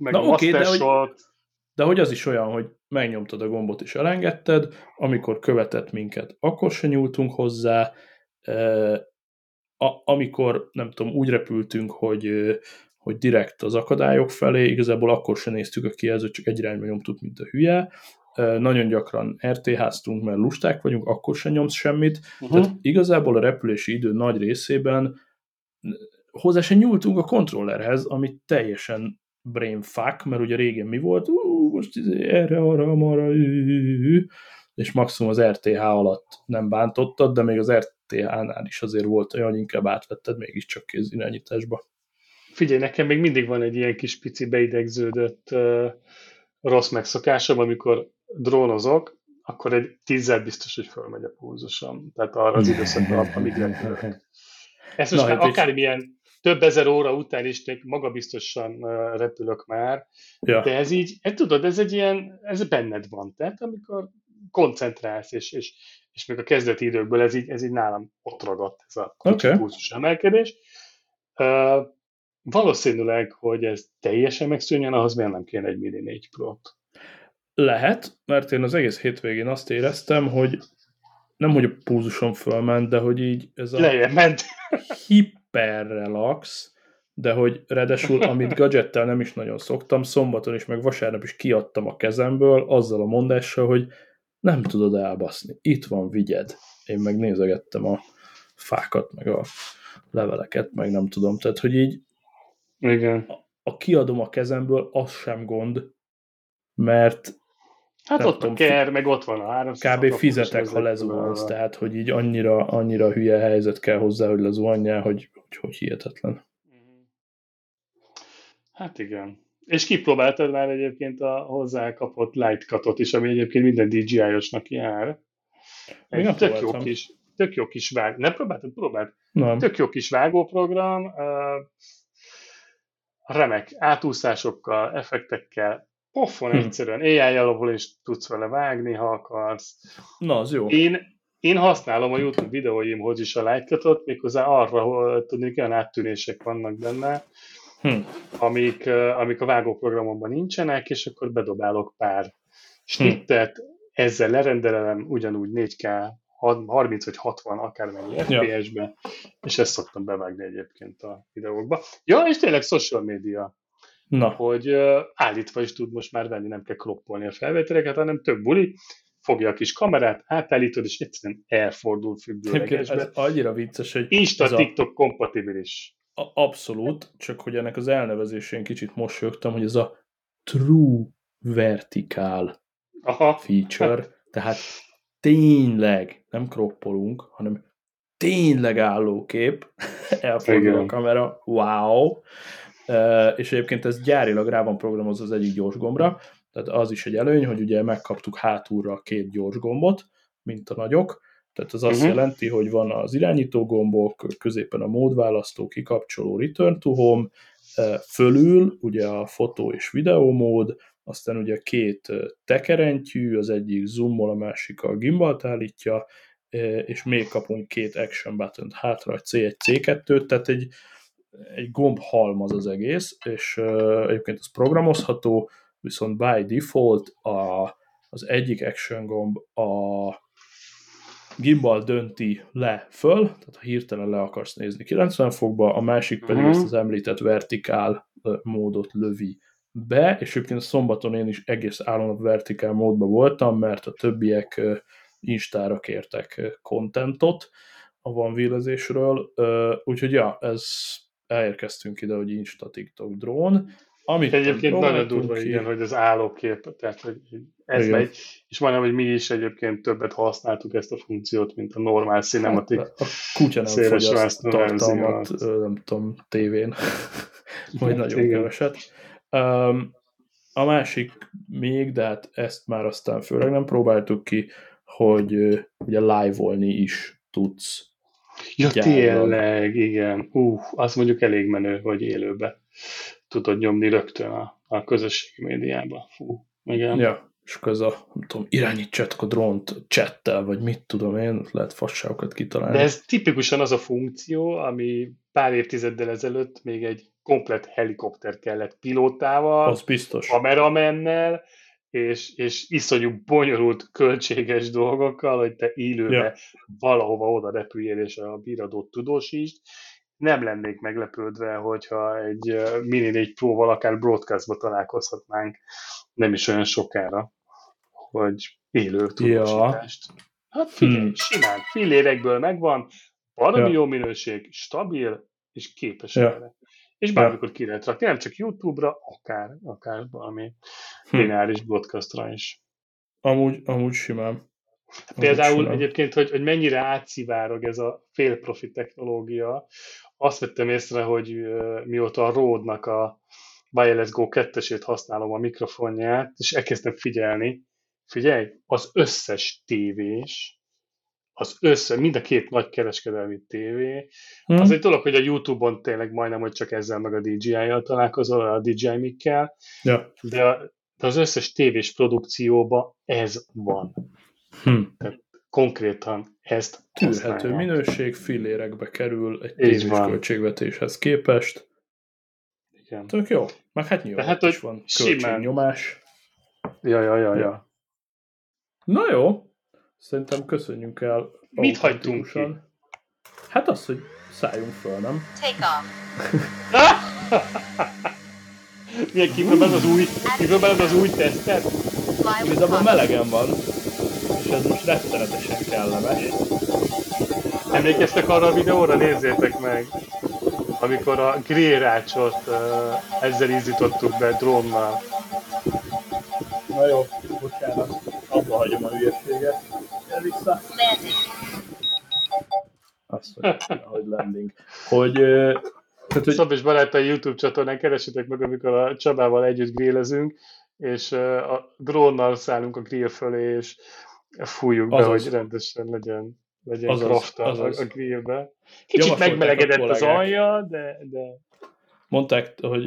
meg Na, a okay, de, hogy, de hogy az is olyan, hogy megnyomtad a gombot és elengedted, amikor követett minket, akkor se nyúltunk hozzá, a, amikor, nem tudom, úgy repültünk, hogy, hogy direkt az akadályok felé, igazából akkor se néztük a kijelzőt, csak egy irányba nyomtuk, mint a hülye, nagyon gyakran RTH-ztunk, mert lusták vagyunk, akkor se nyomsz semmit, uh-huh. tehát igazából a repülési idő nagy részében hozzá se nyúltunk a kontrollerhez, ami teljesen brainfuck, mert ugye régen mi volt, Ú, most izé erre, arra, arra, és maximum az RTH alatt nem bántottad, de még az RTH-nál is azért volt olyan, hogy inkább átvetted mégiscsak kézirányításba. Figyelj, nekem még mindig van egy ilyen kis pici beidegződött uh, rossz megszokásom, amikor drónozok, akkor egy tízzel biztos, hogy fölmegy a pulzusom. Tehát arra az időszakra, *laughs* amíg repülök. Ezt most Na, már hát akármilyen több ezer óra után is magabiztosan repülök már, ja. de ez így, ez, tudod, ez egy ilyen, ez benned van, tehát amikor koncentrálsz, és, és, és még a kezdeti időkből ez így, ez így nálam ott ragadt, ez a okay. pulzus emelkedés. Uh, valószínűleg, hogy ez teljesen megszűnjön, ahhoz miért nem kéne egy Mini 4 Pro-t? Lehet, mert én az egész hétvégén azt éreztem, hogy nem, hogy a púzusom fölment, de hogy így ez a Lejjebb ment. hiper relax, de hogy redesül, amit gadgettel nem is nagyon szoktam, szombaton is, meg vasárnap is kiadtam a kezemből azzal a mondással, hogy nem tudod elbaszni. Itt van, vigyed. Én meg nézegettem a fákat, meg a leveleket, meg nem tudom. Tehát, hogy így Igen. A, a kiadom a kezemből, az sem gond, mert Hát ott tudom, a ker, meg ott van a három. Kb. fizetek, ha lezuhansz, tehát hogy így annyira, annyira hülye helyzet kell hozzá, hogy lezuhanjál, hogy, hogy, hogy hihetetlen. Hát igen. És kipróbáltad már egyébként a hozzá kapott light cutot is, ami egyébként minden DJI-osnak jár. Egy tök próbáltam. jó kis, tök jó kis vág. Nem próbáltad? Próbáld. Nem. Tök jó kis vágóprogram, uh, remek átúszásokkal, effektekkel, Pofon hm. egyszerűen, AI alapul is tudsz vele vágni, ha akarsz. Na, az jó. Én, én használom a YouTube videóimhoz is a like méghozzá arra, hogy tudnék, olyan áttűnések vannak benne, hm. amik, amik a vágóprogramomban nincsenek, és akkor bedobálok pár snittet, hm. ezzel lerendelem ugyanúgy 4K 30 vagy 60 akármennyi FPS-be, és ezt szoktam bevágni egyébként a videókba. Ja, és tényleg social media Na. hogy állítva is tud most már venni, nem kell kroppolni a felvételeket, hanem több buli, fogja a kis kamerát, átállítod, és egyszerűen elfordul függőlegesbe. Ez annyira vicces, hogy... Insta, ez TikTok a... kompatibilis. A, abszolút, csak hogy ennek az elnevezésén kicsit mosolyogtam, hogy ez a true vertical Aha. feature, tehát tényleg nem kroppolunk, hanem tényleg állókép, *laughs* elfordul a kamera, wow, és egyébként ez gyárilag rá van programozva az egyik gyors gombra, tehát az is egy előny, hogy ugye megkaptuk hátulra a két gyors gombot, mint a nagyok, tehát az azt uh-huh. jelenti, hogy van az irányító gombok, középen a módválasztó, kikapcsoló, return to home, fölül ugye a fotó és videó mód, aztán ugye két tekerentyű, az egyik zoomol, a másik a gimbalt állítja, és még kapunk két action button hátra, egy C1, C2, tehát egy egy gomb halmaz az egész, és egyébként ez programozható, viszont by default a, az egyik action gomb a gimbal dönti le föl, tehát ha hirtelen le akarsz nézni 90 fokba, a másik pedig uh-huh. ezt az említett vertikál módot lövi be, és egyébként szombaton én is egész állandó vertikál módban voltam, mert a többiek instára kértek kontentot a van vélezésről, úgyhogy ja, ez elérkeztünk ide, hogy Insta TikTok drón, amit egyébként nagyon durva, ki... igen, hogy az állókép, tehát hogy ez igen. megy, és majdnem, hogy mi is egyébként többet használtuk ezt a funkciót, mint a normál cinematik. Hát, a kutya nem fogyaszt tartalmat, nem tudom, tévén, *laughs* vagy nagyon igen. keveset. Um, a másik még, de hát ezt már aztán főleg nem próbáltuk ki, hogy ugye live-olni is tudsz. Ja, tényleg, igen. Uh, az mondjuk elég menő, hogy élőbe tudod nyomni rögtön a, a közösségi médiába. Fú, igen. Ja, és akkor ez a, nem tudom, irányítsátok a drónt csettel, vagy mit tudom én, lehet fasságokat kitalálni. De ez tipikusan az a funkció, ami pár évtizeddel ezelőtt még egy komplet helikopter kellett pilótával, az biztos. kameramennel, és, és iszonyú bonyolult, költséges dolgokkal, hogy te élőbe ja. valahova oda repüljél, és a bíradót tudósítsd, nem lennék meglepődve, hogyha egy Mini 4 Pro-val akár broadcastba találkozhatnánk nem is olyan sokára, hogy élő tudósítást. Ja. Hát figyelj, hmm. simán, fillérekből megvan, valami ja. jó minőség, stabil, és képes ja. erre. És bármikor ki lehet rakni, nem csak YouTube-ra, akár, akár valami hm. lineáris broadcastra is. Amúgy, amúgy simán. Például amúgy simán. egyébként, hogy, hogy mennyire átszivárog ez a félprofi technológia, azt vettem észre, hogy mióta a Rode-nak a Wireless Go 2-esét használom a mikrofonját, és elkezdtem figyelni, figyelj, az összes tévés, az össze, mind a két nagy kereskedelmi tévé, hmm. az egy dolog, hogy a Youtube-on tényleg majdnem, hogy csak ezzel meg a DJI-jal találkozol, a DJI mikkel, ja. de, a, de az összes tévés produkcióban ez van. Hmm. Tehát konkrétan ezt Tűrhető minőség, fillérekbe kerül egy tévés költségvetéshez képest. Igen. Tök jó. Meg hát nyilván hát, is van költségnyomás. Ja, ja, ja, ja. Na jó. Szerintem köszönjünk el. Mit hagytunk ki? Hát az, hogy szálljunk föl, nem? Take off. *laughs* Milyen kipróbálod az új, kipróbálod az új tesztet? Igazából melegen van és ez most rettenetesen kellemes. Emlékeztek arra a videóra? Nézzétek meg! Amikor a grérácsot uh, ezzel ízítottuk be drónnal. Na jó, bocsánat, abba hagyom a hülyeséget. Gyere vissza! Azt, hogy, hogy landing. Hogy, tehát, hogy... Szab és barátai YouTube csatornán keresetek meg, amikor a Csabával együtt grillezünk, és a drónnal szállunk a grill fölé, és fújjuk azaz. be, hogy rendesen legyen, legyen azaz, krafta azaz. a, a grillbe. Kicsit megmelegedett az alja, de, de... Mondták, hogy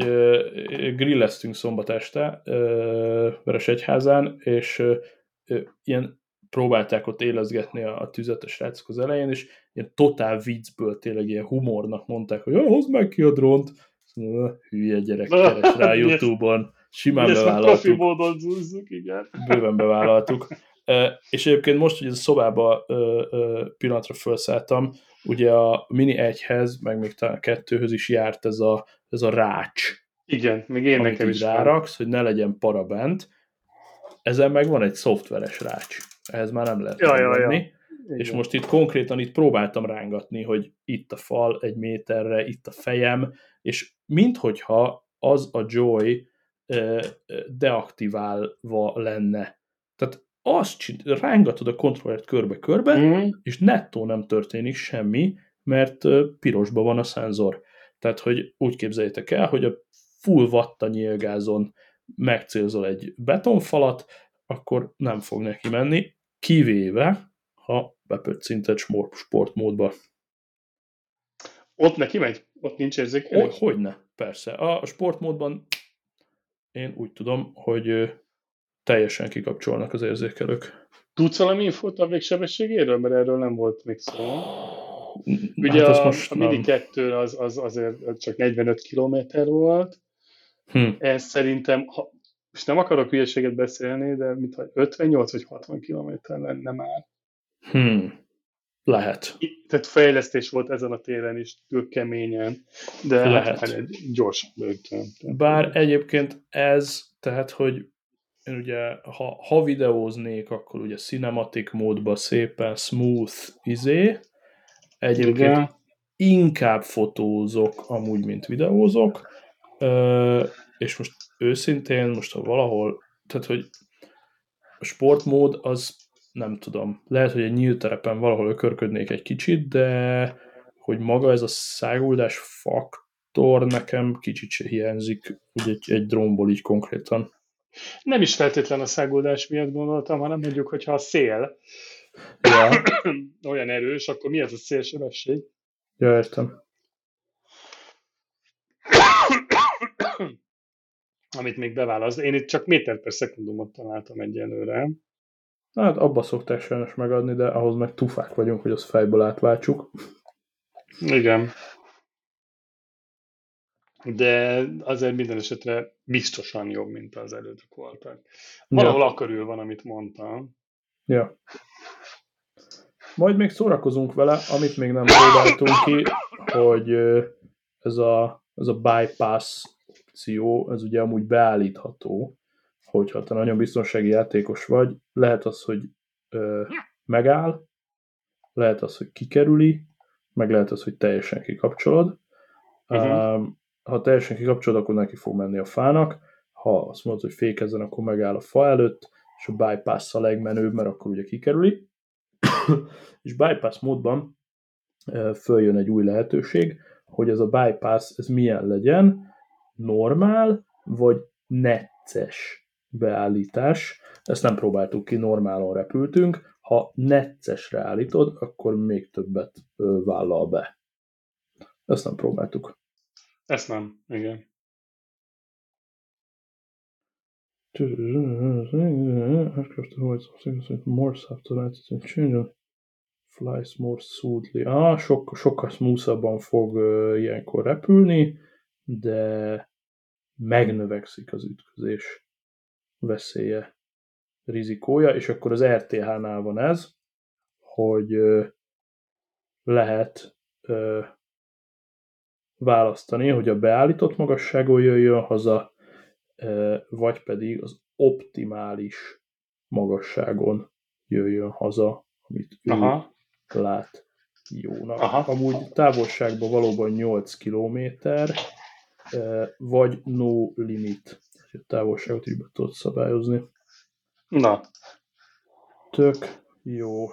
grilleztünk szombat este uh, Veresegyházán, és ilyen próbálták ott élezgetni a, a tüzet a srácok az elején, és ilyen totál viccből, tényleg ilyen humornak mondták, hogy hozd meg ki a drónt, hülye gyerek, keres rá Youtube-on, simán bevállaltuk. Profi módon zúzzuk, igen. Bőven bevállaltuk. És egyébként most, hogy a szobába pillanatra felszálltam, ugye a Mini 1-hez, meg még talán a kettőhöz is járt ez a, ez a rács. Igen, még én nekem is ráraksz, hogy ne legyen para bent. Ezen meg van egy szoftveres rács. Ehhez már nem lehet ja, ja, ja. És most itt konkrétan itt próbáltam rángatni, hogy itt a fal egy méterre, itt a fejem, és minthogyha az a Joy deaktiválva lenne. Tehát azt rángatod a kontrollert körbe-körbe, mm. és nettó nem történik semmi, mert pirosba van a szenzor. Tehát, hogy úgy képzeljétek el, hogy a full watta nyílgázon megcélzol egy betonfalat, akkor nem fog neki menni, kivéve, ha bepöccinted sportmódba. Ott neki megy? Ott nincs érzékelés? Hogyne, persze. A sportmódban én úgy tudom, hogy teljesen kikapcsolnak az érzékelők. Tudsz valami infót a végsebességéről? Mert erről nem volt még szó. Ugye hát a, most a Mini 2 az, az azért csak 45 km volt. Hm. Ez szerintem, ha, és nem akarok hülyeséget beszélni, de mint 58 vagy 60 km lenne már. Hm. Lehet. Tehát fejlesztés volt ezen a téren is, keményen, de hát Lehet. Hát egy gyors bőtön. Bár egyébként ez, tehát, hogy én ugye, ha, ha videóznék, akkor ugye cinematic módban szépen smooth izé, egyébként Igen. inkább fotózok amúgy, mint videózok, és most őszintén, most ha valahol, tehát, hogy a sportmód az nem tudom, lehet, hogy egy nyílt terepen valahol ökörködnék egy kicsit, de hogy maga ez a száguldás faktor nekem kicsit se hiányzik, úgy egy, egy drónból így konkrétan. Nem is feltétlen a száguldás miatt gondoltam, hanem mondjuk, hogyha a szél ja. *coughs* olyan erős, akkor mi ez a szélsebesség? Ja, értem. *coughs* Amit még beválaszt. Én itt csak méter per szekundumot találtam egyelőre. Hát abba szokták sajnos megadni, de ahhoz meg tufák vagyunk, hogy az fejből átváltsuk. Igen. De azért minden esetre biztosan jobb, mint az elődök voltak. Valahol ja. akkor van, amit mondtam. Ja. Majd még szórakozunk vele, amit még nem próbáltunk ki, hogy ez a, ez a bypass opció, ez ugye amúgy beállítható, hogyha te nagyon biztonsági játékos vagy, lehet az, hogy ö, megáll, lehet az, hogy kikerüli, meg lehet az, hogy teljesen kikapcsolod. Uh-huh. Ha teljesen kikapcsolod, akkor neki fog menni a fának, ha azt mondod, hogy fékezzen, akkor megáll a fa előtt, és a bypass a legmenőbb, mert akkor ugye kikerüli. *coughs* és bypass módban följön egy új lehetőség, hogy ez a bypass, ez milyen legyen, normál, vagy necces beállítás. Ezt nem próbáltuk ki, normálon repültünk. Ha neccesre állítod, akkor még többet vállal be. Ezt nem próbáltuk. Ezt nem, igen. more soft flies more smoothly. Ah, sok, sokkal smoothabban fog uh, ilyenkor repülni, de megnövekszik az ütközés veszélye, rizikója, és akkor az RTH-nál van ez, hogy lehet választani, hogy a beállított magasságon jöjjön haza, vagy pedig az optimális magasságon jöjjön haza, amit ő Aha. lát jónak. Aha. Amúgy távolságban valóban 8 kilométer, vagy no limit a távolságot is be tudod szabályozni. Na. Tök jó.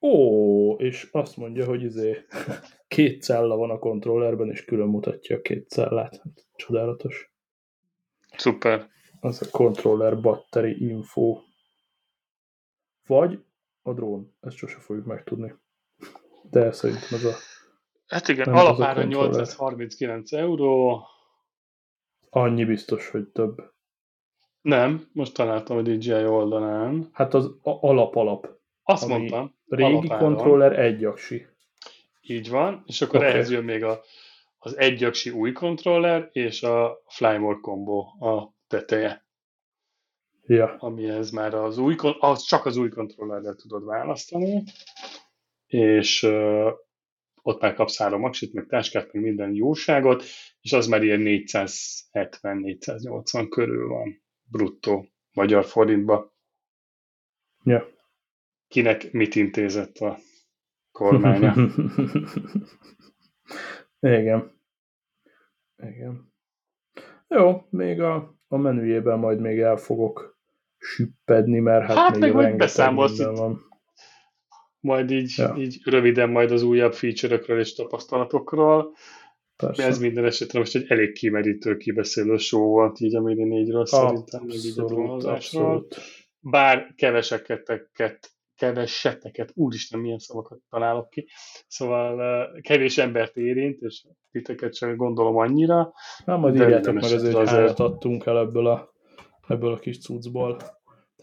Ó, és azt mondja, hogy izé *laughs* két cella van a kontrollerben, és külön mutatja a két cellát. Hát, csodálatos. Szuper. Az a controller battery info. Vagy a drón. Ezt sose fogjuk megtudni. De szerintem ez a... Hát igen, alapára 839 euró, Annyi biztos, hogy több. Nem, most találtam a DJI oldalán. Hát az alap-alap. Azt mondtam. Régi kontroller egy aksi. Így van, és akkor okay. ehhez jön még a, az egy aksi új kontroller és a Flymore Combo a teteje. Ja. Amihez már az új, az csak az új kontrollerrel tudod választani, és ott már kapsz három aksit, meg táskát, meg minden jóságot, és az már ilyen 470-480 körül van bruttó magyar forintba. Ja. Kinek mit intézett a kormánya? *laughs* Igen. Igen. Jó, még a, a menüjében majd még el fogok süppedni, mert hát, hát még meg beszámolsz itt van majd így, ja. így röviden majd az újabb feature-ökről és tapasztalatokról. Persze. Ez minden esetre most egy elég kimerítő, kibeszélő show volt így a Mini 4-ről szerintem, meg így a drónozásról. Bár keveseket, keveseteket, úristen, milyen szavakat találok ki, szóval kevés embert érint, és titeket sem gondolom annyira. Nem, majd írjátok meg azért, hogy hányat adtunk el ebből a, ebből a kis cuccból.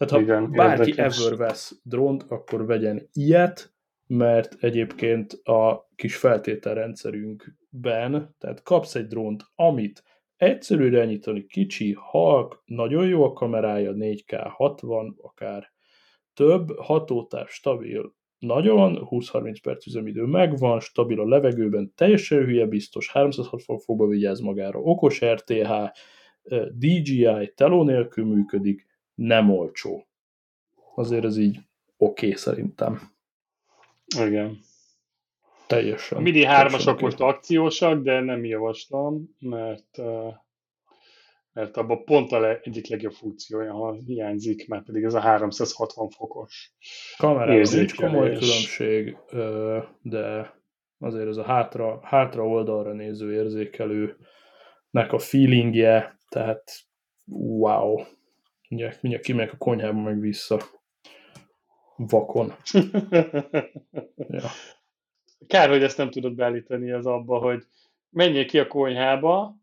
Tehát ha Igen, bárki érdekes. ever vesz drónt, akkor vegyen ilyet, mert egyébként a kis feltételrendszerünkben, tehát kapsz egy drónt, amit egyszerű irányítani, kicsi, halk, nagyon jó a kamerája, 4K 60, akár több, hatótáv stabil, nagyon, 20-30 perc üzemidő megvan, stabil a levegőben, teljesen hülye biztos, 360 fokba vigyáz magára, okos RTH, DJI, teló nélkül működik, nem olcsó. Azért ez így oké okay, szerintem. Igen. Teljesen. A Midi 3-asok most akciósak, de nem javaslom, mert mert abban pont a le, egyik legjobb funkciója, ha hiányzik, mert pedig ez a 360 fokos Kamerában nincs komoly különbség, de azért ez a hátra, hátra oldalra néző érzékelőnek a feelingje, tehát wow. Mindjárt, mindjárt kimegyek a konyhába meg vissza. Vakon. *laughs* ja. Kár, hogy ezt nem tudod beállítani az abba, hogy menjél ki a konyhába,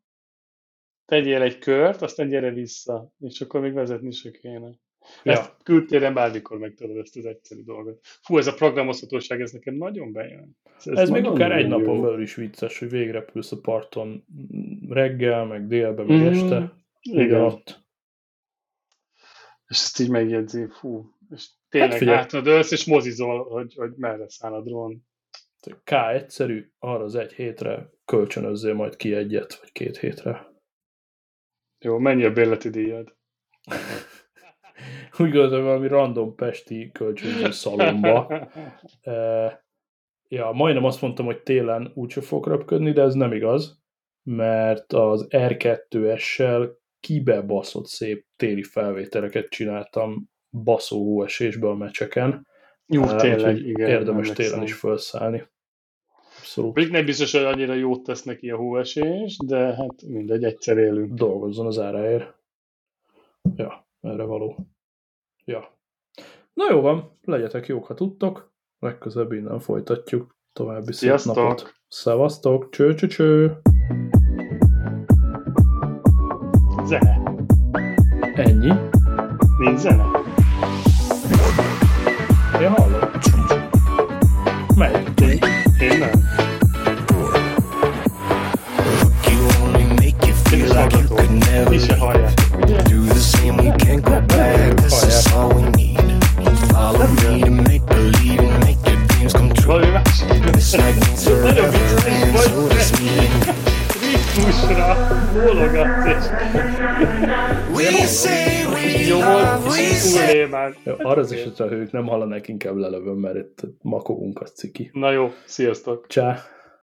tegyél egy kört, aztán gyere vissza, és akkor még vezetni se kéne. Ja. Ezt kültéren bármikor megtudod ezt az egyszerű dolgot. Fú, ez a programozhatóság, ez nekem nagyon bejön. Ez, ez még akár egy jó. napon belül is vicces, hogy végre pülsz a parton reggel, meg délben, meg mm, este. Igen. Ott. És ezt így megjegyzi, fú. És tényleg hát hátradőlsz, és mozizol, hogy, hogy merre száll a drón. K egyszerű, arra az egy hétre kölcsönözzél majd ki egyet, vagy két hétre. Jó, mennyi a bérleti díjad? Úgy gondolom, valami random pesti kölcsönző szalomba. *laughs* E, ja, majdnem azt mondtam, hogy télen úgyse fog röpködni, de ez nem igaz, mert az R2S-sel kibebaszott szép téli felvételeket csináltam baszó hóesésbe a mecseken. Jó, e, tényleg, igen. Érdemes télen is felszállni. Abszolút. Még nem biztos, hogy annyira jót tesz neki a hóesés, de hát mindegy, egyszer élünk. Dolgozzon az áráért. Ja, erre való. Ja. Na jó van, legyetek jók, ha tudtok. Legközelebb innen folytatjuk. További szép napot. Szevasztok, cső, cső, cső. Zene. Ennyi? Nincs zene? Én hallom. Megy. Én nem. Mi se hallják. Do the same, we can't go back. This is all we need. Follow me to make believe and make your Ritmusra bólogatsz We say we love, we say... Arra az esetre, hogy ők nem hallanak, inkább lelövöm, mert itt makogunk, az ciki. Na jó, sziasztok! Csá!